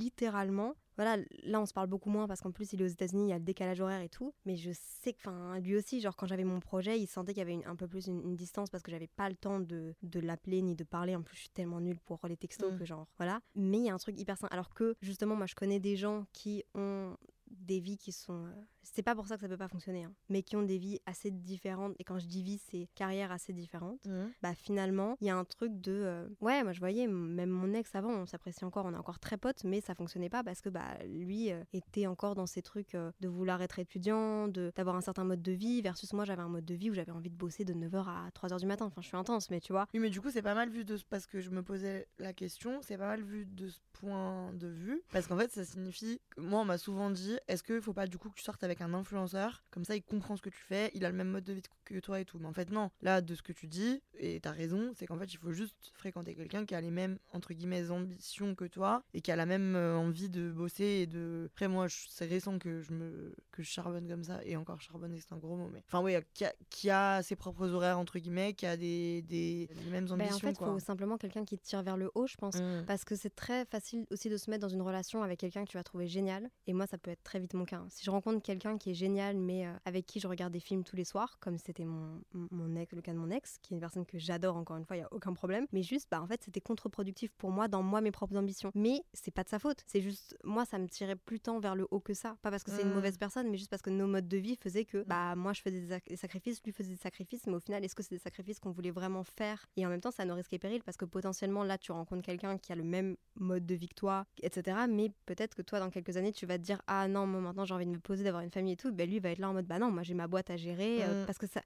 littéralement. Voilà, là on se parle beaucoup moins parce qu'en plus il est aux États-Unis, il y a le décalage horaire et tout. Mais je sais que, enfin, lui aussi, genre quand j'avais mon projet, il sentait qu'il y avait une- un peu plus une, une distance parce que j'avais pas le temps de, de l'appeler ni de parler. En plus, je suis tellement nulle pour les textos Mm. que genre, voilà. Mais il y a un truc hyper sain. Alors que justement, moi je connais des gens qui ont des vies qui sont euh, c'est pas pour ça que ça peut pas fonctionner, hein, mais qui ont des vies assez différentes. Et quand je dis vie, c'est carrière assez différente. Mhm. Bah finalement, il y a un truc de euh, ouais, moi je voyais même mon ex avant, on s'apprécie encore, on est encore très potes, mais ça fonctionnait pas parce que bah lui euh, était encore dans ces trucs euh, de vouloir être étudiant, de d'avoir un certain mode de vie versus moi j'avais un mode de vie où j'avais envie de bosser de 9h à 3h du matin. Enfin, je suis intense, mais tu vois. Oui, mais du coup, c'est pas mal vu de ce- parce que je me posais la question, c'est pas mal vu de ce point de vue parce qu'en fait, ça signifie que moi, on m'a souvent dit est-ce qu'il faut pas du coup que tu sortes avec un influenceur comme ça, il comprend ce que tu fais, il a le même mode de vie que toi et tout. Mais en fait, non. Là, de ce que tu dis et t'as raison, c'est qu'en fait, il faut juste fréquenter quelqu'un qui a les mêmes entre guillemets ambitions que toi et qui a la même euh, envie de bosser et de. Après, moi, c'est récent que je me que je charbonne comme ça et encore charbonner, c'est un gros mot, mais enfin, oui, qui a, qui a ses propres horaires entre guillemets, qui a des, des les mêmes Ben, ambitions. en fait, il faut simplement quelqu'un qui te tire vers le haut, je pense. Mm. Parce que c'est très facile aussi de se mettre dans une relation avec quelqu'un que tu vas trouver génial. Et moi, ça peut être très vite mon cas. hein. Si je rencontre quelqu'un qui est génial, mais euh, avec qui je regarde des films tous les soirs, comme c'était mon, mon ex, le cas de mon ex, qui est une personne que j'adore encore une fois, il y a aucun problème. Mais juste, bah, en fait, c'était contre-productif pour moi dans moi mes propres ambitions. Mais c'est pas de sa faute. C'est juste, moi, ça me tirait plus tant vers le haut que ça. Pas parce que c'est une mauvaise personne, mais juste parce que nos modes de vie faisaient que, bah, moi, je faisais des, sac- des sacrifices, lui faisait des sacrifices, mais au final, est-ce que c'est des sacrifices qu'on voulait vraiment faire? Et en même temps, ça risques et périls parce que potentiellement, là, tu rencontres quelqu'un qui a le même mode de vie que toi, etc. Mais peut-être que toi, dans quelques années, tu vas te dire, ah non, moi, maintenant, j'ai envie de me poser, d'avoir une famille et tout. Ben, lui va être là en mode, bah non, moi, j'ai ma boîte à gérer. euh, Mm. parce que ça,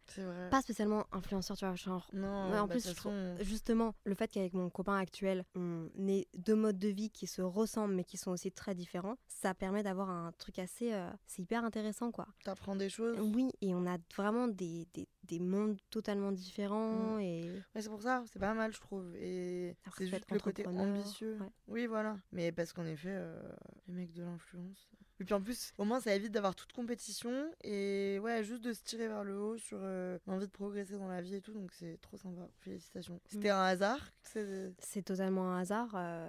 pas spécialement influenceur, tu vois, genre, Non, Ouais, en bah, plus, je trouve- Justement, le fait qu'avec mon copain actuel, on ait deux modes de vie qui se ressemblent mais qui sont aussi très différents, ça permet d'avoir un truc assez... euh, c'est hyper intéressant, quoi. t'apprends des choses. Oui, et on a vraiment des, des, des mondes totalement différents Mm. et... Ouais, c'est pour ça, c'est pas mal, je trouve. Et c'est juste le côté ambitieux. ouais. Oui, voilà. Mais parce qu'en effet, euh, les mecs de l'influence. Et puis en plus, au moins, ça évite d'avoir toute compétition et ouais, juste de se tirer vers le haut sur euh, l'envie de progresser dans la vie et tout. Donc c'est trop sympa. Félicitations. C'était un hasard. c'est- totalement un hasard. euh,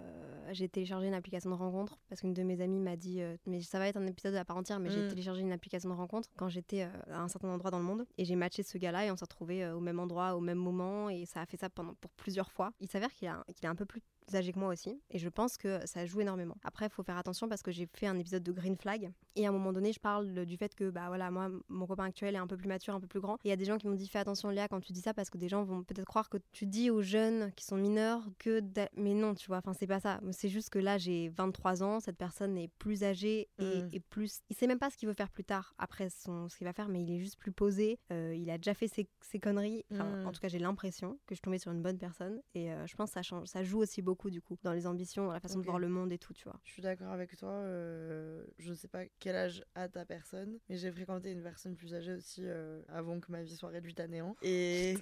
j'ai téléchargé une application de rencontre parce qu'une de mes amies m'a dit, euh, mais ça va être un épisode à part entière, mais j'ai Mm. téléchargé une application de rencontre quand j'étais à un certain endroit dans le monde et j'ai matché ce gars-là et on s'est retrouvés au même endroit, au même moment et ça a fait ça pendant pour plusieurs fois. Il s'avère qu'il est un peu plus âgé que moi aussi et je pense que ça joue énormément. Après, il faut faire attention parce que j'ai fait un épisode de Green Flag et à un moment donné, je parle du fait que bah voilà, moi, mon copain actuel est un peu plus mature, un peu plus grand. Et il y a des gens qui m'ont dit fais attention Léa quand tu dis ça parce que des gens vont peut-être croire que tu dis aux jeunes qui sont mineurs que d'a- mais non, tu vois, enfin c'est pas ça. C'est juste que là j'ai 23 ans, cette personne est plus âgée et, Mm. et plus il sait même pas ce qu'il veut faire plus tard après son ce qu'il va faire mais il est juste plus posé, Euh, il a déjà fait ses, ses conneries. Enfin, Mm. en tout cas, j'ai l'impression que je suis tombée sur une bonne personne et euh, je pense que ça change ça joue aussi beaucoup du coup dans les ambitions, dans la façon de voir le monde et tout, tu vois. Je suis d'accord avec toi. euh, je sais pas quel âge a ta personne, mais j'ai fréquenté une personne plus âgée aussi euh, avant que ma vie soit réduite à néant. Et.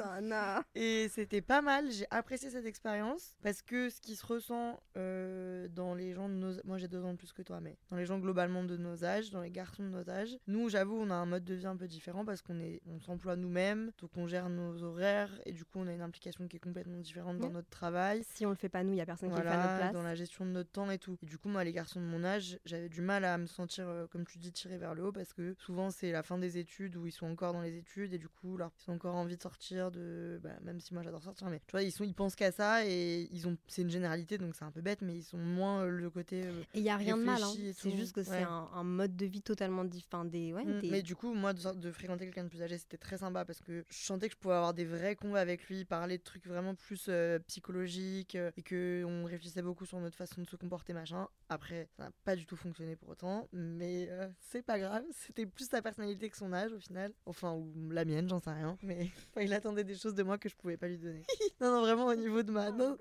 Et c'était pas mal, j'ai apprécié cette expérience parce que ce qui se ressent euh, dans les gens de nos moi j'ai deux ans de plus que toi mais dans les gens globalement de nos âges, dans les garçons de nos âges, nous j'avoue on a un mode de vie un peu différent parce qu'on est on s'emploie nous-mêmes, donc on gère nos horaires et du coup on a une implication qui est complètement différente dans notre travail. Si on le fait pas nous, il y a personne qui le fait à notre place. dans la gestion de notre temps et tout. Et du coup, moi, les garçons de mon âge, j'avais du mal à me sentir, euh, comme tu dis, tiré vers le haut parce que souvent, c'est la fin des études où ils sont encore dans les études et du coup, leur, ils ont encore envie de sortir, de. Bah, même si moi j'adore sortir, mais tu vois, ils, sont, ils pensent qu'à ça et ils ont. C'est une généralité donc c'est un peu bête, mais ils sont moins euh, le côté. euh, Et il y a rien de mal, hein. c'est juste que c'est un, un mode de vie totalement différent. Des, ouais, Mm, des- Mais du coup, moi, de, de fréquenter quelqu'un de plus âgé, c'était très sympa parce que je sentais que je pouvais avoir des vrais combats avec lui, parler de trucs vraiment plus psychologiques et que on réfléchissait beaucoup sur notre façon de se comporter, machin. Après, ça n'a pas du tout fonctionné pour autant, mais euh, c'est pas grave. C'était plus sa personnalité que son âge au final. Enfin, ou la mienne, j'en sais rien. Mais enfin, il attendait des choses de moi que je pouvais pas lui donner. non, non, vraiment au niveau de ma. Non,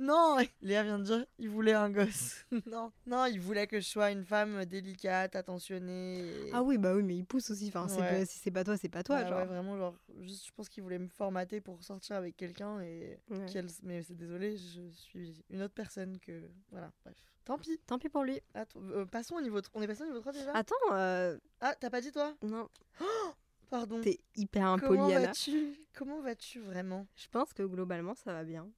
non, Léa vient de dire il voulait un gosse. non, non, il voulait que je sois une femme délicate, attentionnée. et- Ah oui, bah oui, mais il pousse aussi. Enfin, Ouais. si c'est pas toi, c'est pas toi. Ouais, genre. ouais, vraiment, genre, juste, je pense qu'il voulait me formater pour sortir avec quelqu'un et. Mais c'est désolé, je suis une autre personne que. Voilà, bref. Tant pis. Tant pis pour lui. Attends, euh, passons au niveau. tr- On est passé au niveau 3 déjà? Attends, euh, Ah, t'as pas dit toi? non, Pardon. t'es hyper Comment impoli, Anna. vas-tu? Comment vas-tu vraiment? Je pense que globalement, ça va bien.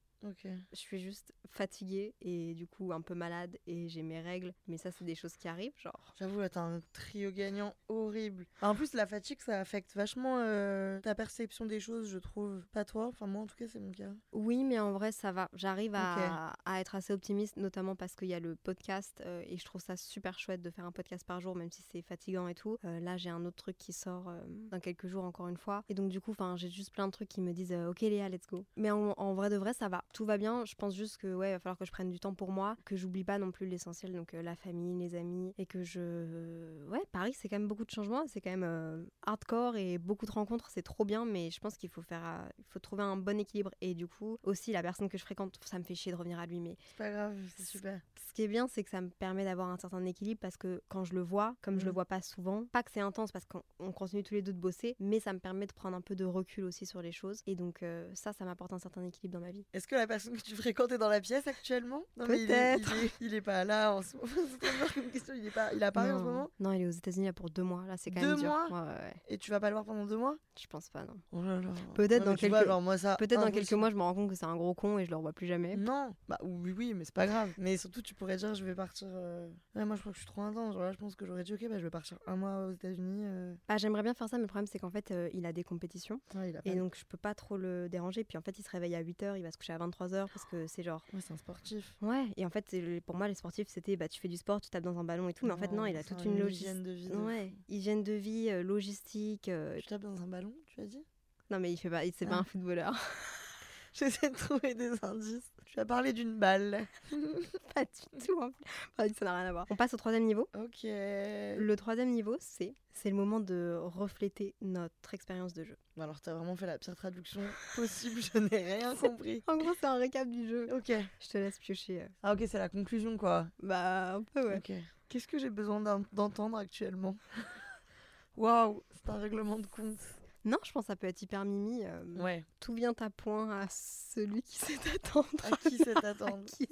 Je suis juste fatiguée et du coup un peu malade et j'ai mes règles. Mais ça, c'est des choses qui arrivent, genre. J'avoue, là, t'as un trio gagnant horrible. En plus, la fatigue, ça affecte vachement euh, ta perception des choses, je trouve. Pas toi, enfin moi en tout cas, c'est mon cas. Oui, mais en vrai, ça va. J'arrive à, à être assez optimiste, notamment parce qu'il y a le podcast euh, et je trouve ça super chouette de faire un podcast par jour, même si c'est fatigant et tout. Euh, là, j'ai un autre truc qui sort dans quelques jours, encore une fois. Et donc, du coup, j'ai juste plein de trucs qui me disent Ok, Léa, let's go. Mais en, en vrai de vrai, ça va. Tout va bien. Je pense juste que, ouais, il va falloir que je prenne du temps pour moi, que j'oublie pas non plus l'essentiel, donc euh, la famille, les amis, et que je. Ouais, Paris, c'est quand même beaucoup de changements. C'est quand même euh, hardcore et beaucoup de rencontres. C'est trop bien, mais je pense qu'il faut faire. euh, il faut trouver un bon équilibre. Et du coup, aussi, la personne que je fréquente, ça me fait chier de revenir à lui, mais C'est pas grave, c'est super. ce qui est bien, c'est que ça me permet d'avoir un certain équilibre parce que quand je le vois, comme je le Mhm. vois pas souvent, pas que c'est intense parce qu'on on continue tous les deux de bosser, mais ça me permet de prendre un peu de recul aussi sur les choses. Et donc euh, ça, ça m'apporte un certain équilibre dans ma vie. Est-ce que la personne que tu fréquentes est dans la pièce actuellement? Non, mais il est-. Il est, il est pas là en ce moment. C'est comme question. Il est pas, il à Paris en ce moment? Non, il est aux États-Unis là pour deux mois. Là, c'est quand Deux même dur. mois? Ouais, ouais, ouais. Et tu vas pas le voir pendant deux mois? Je pense pas, non. Oh là là. Peut-être dans vois, quelques- genre, moi, ça, Peut-être dans quelques mois, je me rends compte que c'est un gros con et je le revois plus jamais. Non, bah oui, oui, mais c'est pas grave. Mais surtout, tu pourrais dire, je vais partir. euh, Ouais, moi, je crois que je suis trop intense. Genre là, je pense que j'aurais dit, ok, bah, je vais partir un mois aux États-Unis. euh. Bah, j'aimerais bien faire ça, mais le problème, c'est qu'en fait, euh, il a des compétitions. Ouais, il a pas. Et donc, je peux pas trop le déranger. Puis en fait, il se réveille à 8h, il va se coucher à 23h parce que c'est genre. Ouais, c'est un sportif. Ouais, et en fait, pour moi, les sportifs, c'était bah, tu fais du sport, tu tapes dans un ballon et tout. Mais en fait, non, il a toute un- une logistique. hygiène de vie. de Ouais, fou. hygiène de vie, euh, logistique. euh, Tu tapes dans un ballon, tu as dit? Non, mais il fait pas, il- c'est pas Ah. un footballeur. J'essaie de trouver des indices. Tu as parlé d'une balle. pas du tout. en fait. Ça n'a rien à voir. On passe au troisième niveau. ok. Le troisième niveau, c'est c'est le moment de refléter notre expérience de jeu. Bon, Alors, t'as vraiment fait la pire traduction possible. Je n'ai rien compris. En gros, c'est un récap du jeu. Ok. Je te laisse piocher. euh. Ah, ok, c'est la conclusion, quoi. Bah, un peu, ouais. Ok. Qu'est-ce que j'ai besoin d'en- d'entendre actuellement? Waouh, c'est un règlement de compte. Non, je pense que ça peut être hyper mimi. euh, Ouais. Tout vient à point à celui qui sait attendre. À qui À attendre qui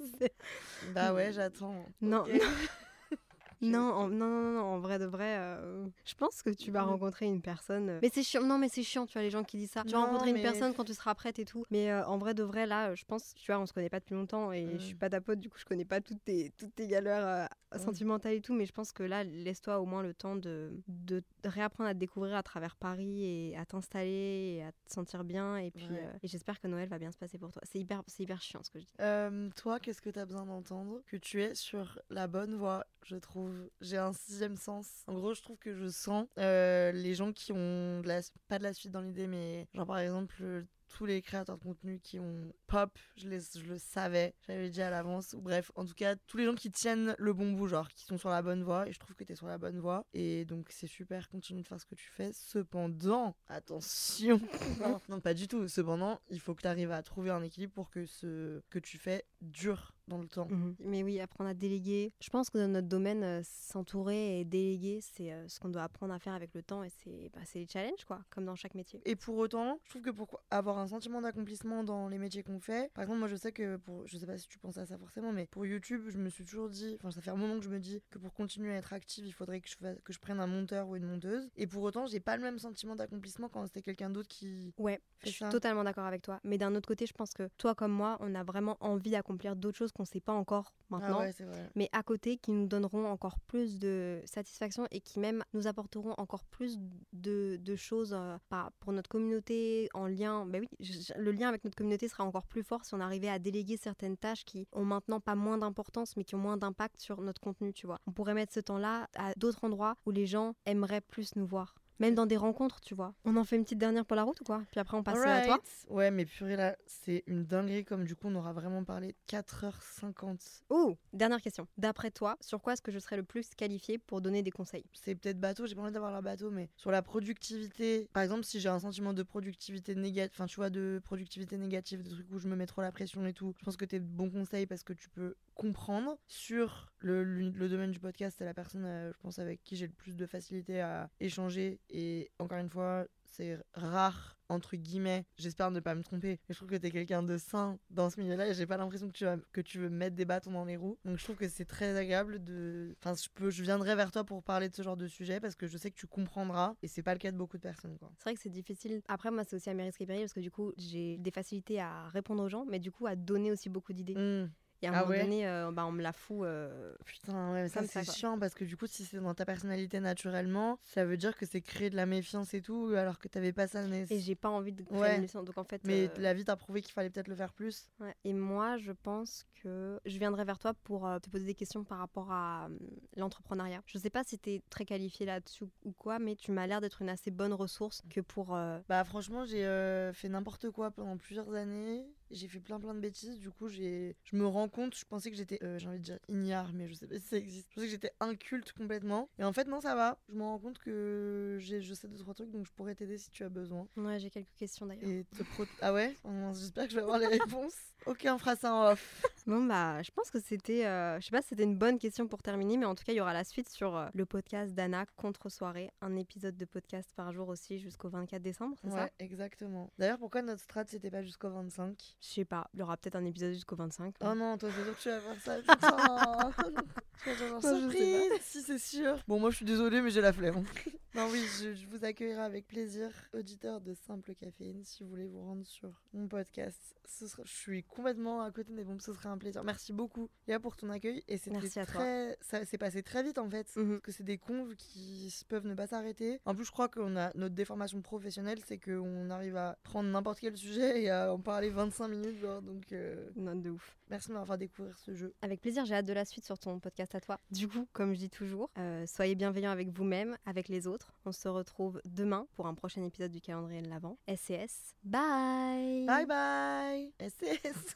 Bah ouais, j'attends. Non. Non, en, non, non, non, en vrai de vrai, euh, je pense que tu vas Mm. rencontrer une personne. euh, Mais c'est chiant, non, mais c'est chiant, tu vois, les gens qui disent ça. Tu vas Non, rencontrer une personne quand tu seras prête et tout. Mais euh, en vrai de vrai, là, je pense, tu vois, on se connaît pas depuis longtemps et je suis pas ta pote, du coup, je connais pas toutes tes, toutes tes galères euh, sentimentales et tout. Mais je pense que là, laisse-toi au moins le temps de, de réapprendre à te découvrir à travers Paris et à t'installer et à te sentir bien. Et puis, Ouais. et j'espère que Noël va bien se passer pour toi. C'est hyper, hyper chiant ce que je dis. Toi, qu'est-ce que t'as besoin d'entendre? Que tu es sur la bonne voie, je trouve. J'ai un sixième sens. En gros, je trouve que je sens euh, les gens qui ont de la- pas de la suite dans l'idée, mais genre par exemple euh, tous les créateurs de contenu qui ont pop, je, les, je le savais, j'avais dit à l'avance. Ou bref, en tout cas, tous les gens qui tiennent le bon bout, genre qui sont sur la bonne voie, et je trouve que t'es sur la bonne voie. Et donc c'est super, continue de faire ce que tu fais. Cependant, attention, non, non, pas du tout. Cependant, il faut que tu arrives à trouver un équilibre pour que ce que tu fais dure dans le temps. Mais oui, apprendre à déléguer. Je pense que dans notre domaine, euh, s'entourer et déléguer, c'est euh, ce qu'on doit apprendre à faire avec le temps et c'est bah, les challenges, quoi, comme dans chaque métier. Et pour autant, je trouve que pour avoir un sentiment d'accomplissement dans les métiers qu'on fait, par exemple, moi je sais que pour, je sais pas si tu penses à ça forcément, mais pour YouTube, je me suis toujours dit, enfin, ça fait un moment que je me dis que pour continuer à être active, il faudrait que je, fasse- que je prenne un monteur ou une monteuse. Et pour autant, j'ai pas le même sentiment d'accomplissement quand c'était quelqu'un d'autre qui. Ouais, Fait je suis ça. totalement d'accord avec toi. Mais d'un autre côté, je pense que toi comme moi, on a vraiment envie d'accomplir d'autres choses qu'on sait pas encore maintenant. Ah ouais, vrai. mais à côté qui nous donneront encore plus de satisfaction et qui même nous apporteront encore plus de, de choses euh, pour notre communauté en lien. Ben oui, je- le lien avec notre communauté sera encore plus fort si on arrivait à déléguer certaines tâches qui ont maintenant pas moins d'importance mais qui ont moins d'impact sur notre contenu, tu vois. On pourrait mettre ce temps-là à d'autres endroits où les gens aimeraient plus nous voir. Même dans des rencontres, tu vois. On en fait une petite dernière pour la route ou quoi? Puis après on passe à toi. Alright. Ouais, mais purée là, c'est une dinguerie comme du coup on aura vraiment parlé 4h50. Oh, dernière question. D'après toi, sur quoi est-ce que je serais le plus qualifié pour donner des conseils? C'est peut-être bateau, j'ai pas envie d'avoir l'air bateau, mais sur la productivité, par exemple, si j'ai un sentiment de productivité négative, enfin, tu vois, de productivité négative, de trucs où je me mets trop la pression et tout, je pense que t'es de bons conseils parce que tu peux comprendre. Sur le, le, le domaine du podcast, c'est la personne, euh, je pense, avec qui j'ai le plus de facilité à échanger, et encore une fois, c'est rare entre guillemets, j'espère ne pas me tromper, mais je trouve que tu es quelqu'un de sain dans ce milieu-là et j'ai pas l'impression que tu, vas, que tu veux mettre des bâtons dans les roues. Donc je trouve que c'est très agréable de. Enfin, je, peux, je viendrai vers toi pour parler de ce genre de sujet parce que je sais que tu comprendras et c'est pas le cas de beaucoup de personnes. C'est vrai que c'est difficile. Après, moi, c'est aussi à mes risques et périls parce que du coup, j'ai des facilités à répondre aux gens, mais du coup, à donner aussi beaucoup d'idées. Mmh. Et à un Ah moment ouais donné, euh, bah, on me la fout. euh, Putain, ouais, mais ça c'est chiant parce que du coup, si c'est dans ta personnalité naturellement, ça veut dire que c'est créer de la méfiance et tout, alors que t'avais pas ça. Et j'ai pas envie de créer Ouais. une. Donc en fait. Mais euh, la vie t'a prouvé qu'il fallait peut-être le faire plus. Et moi, je pense que je viendrai vers toi pour te poser des questions par rapport à euh, l'entrepreneuriat. Je sais pas si t'es très qualifié là-dessus ou quoi, mais tu m'as l'air d'être une assez bonne ressource que pour. Bah franchement, j'ai fait n'importe quoi pendant plusieurs années. J'ai fait plein plein de bêtises. Du coup, j'ai, je me rends compte. Je pensais que j'étais, euh, j'ai envie de dire ignare, mais je sais pas si ça existe. Je pensais que j'étais inculte complètement. Et en fait, non, ça va. Je me rends compte que j'ai, je sais deux trois trucs, donc je pourrais t'aider si tu as besoin. Ouais, j'ai quelques questions d'ailleurs. Et te pro- ah ouais? J'espère que je vais avoir les réponses. Ok, on fera ça en off. Bon bah, je pense que c'était, euh, je sais pas si c'était une bonne question pour terminer, mais en tout cas, il y aura la suite sur euh, le podcast d'Anna contre soirée, un épisode de podcast par jour aussi jusqu'au 24 décembre, c'est ça? Ouais, exactement. D'ailleurs, pourquoi notre strat c'était pas jusqu'au 25 Je sais pas, il y aura peut-être un épisode jusqu'au 25. Oh non, toi c'est sûr que tu vas faire ça. Putain. tu vas avoir Non, surprise. Si c'est sûr. Bon, moi je suis désolée, mais j'ai la flemme. non, oui, je, je vous accueillerai avec plaisir, auditeurs de Simple Caféine, si vous voulez vous rendre sur mon podcast. Ce sera, je suis complètement à côté des bombes, ce serait un plaisir. Merci beaucoup, Léa, pour ton accueil. Et c'était Merci à toi. très. Ça s'est passé très vite en fait. Mhm. Parce que c'est des conves qui peuvent ne pas s'arrêter. En plus, je crois qu'on a notre déformation professionnelle, c'est qu'on arrive à prendre n'importe quel sujet et à en parler 25 minutes. genre, donc, euh, Note de ouf. Merci de m'avoir découvrir ce jeu. Avec plaisir, j'ai hâte de la suite sur ton podcast à toi. Du coup, comme je dis toujours, euh, soyez bienveillants avec vous-même, avec les autres. On se retrouve demain pour un prochain épisode du calendrier de l'Avent. SCS, bye Bye bye SS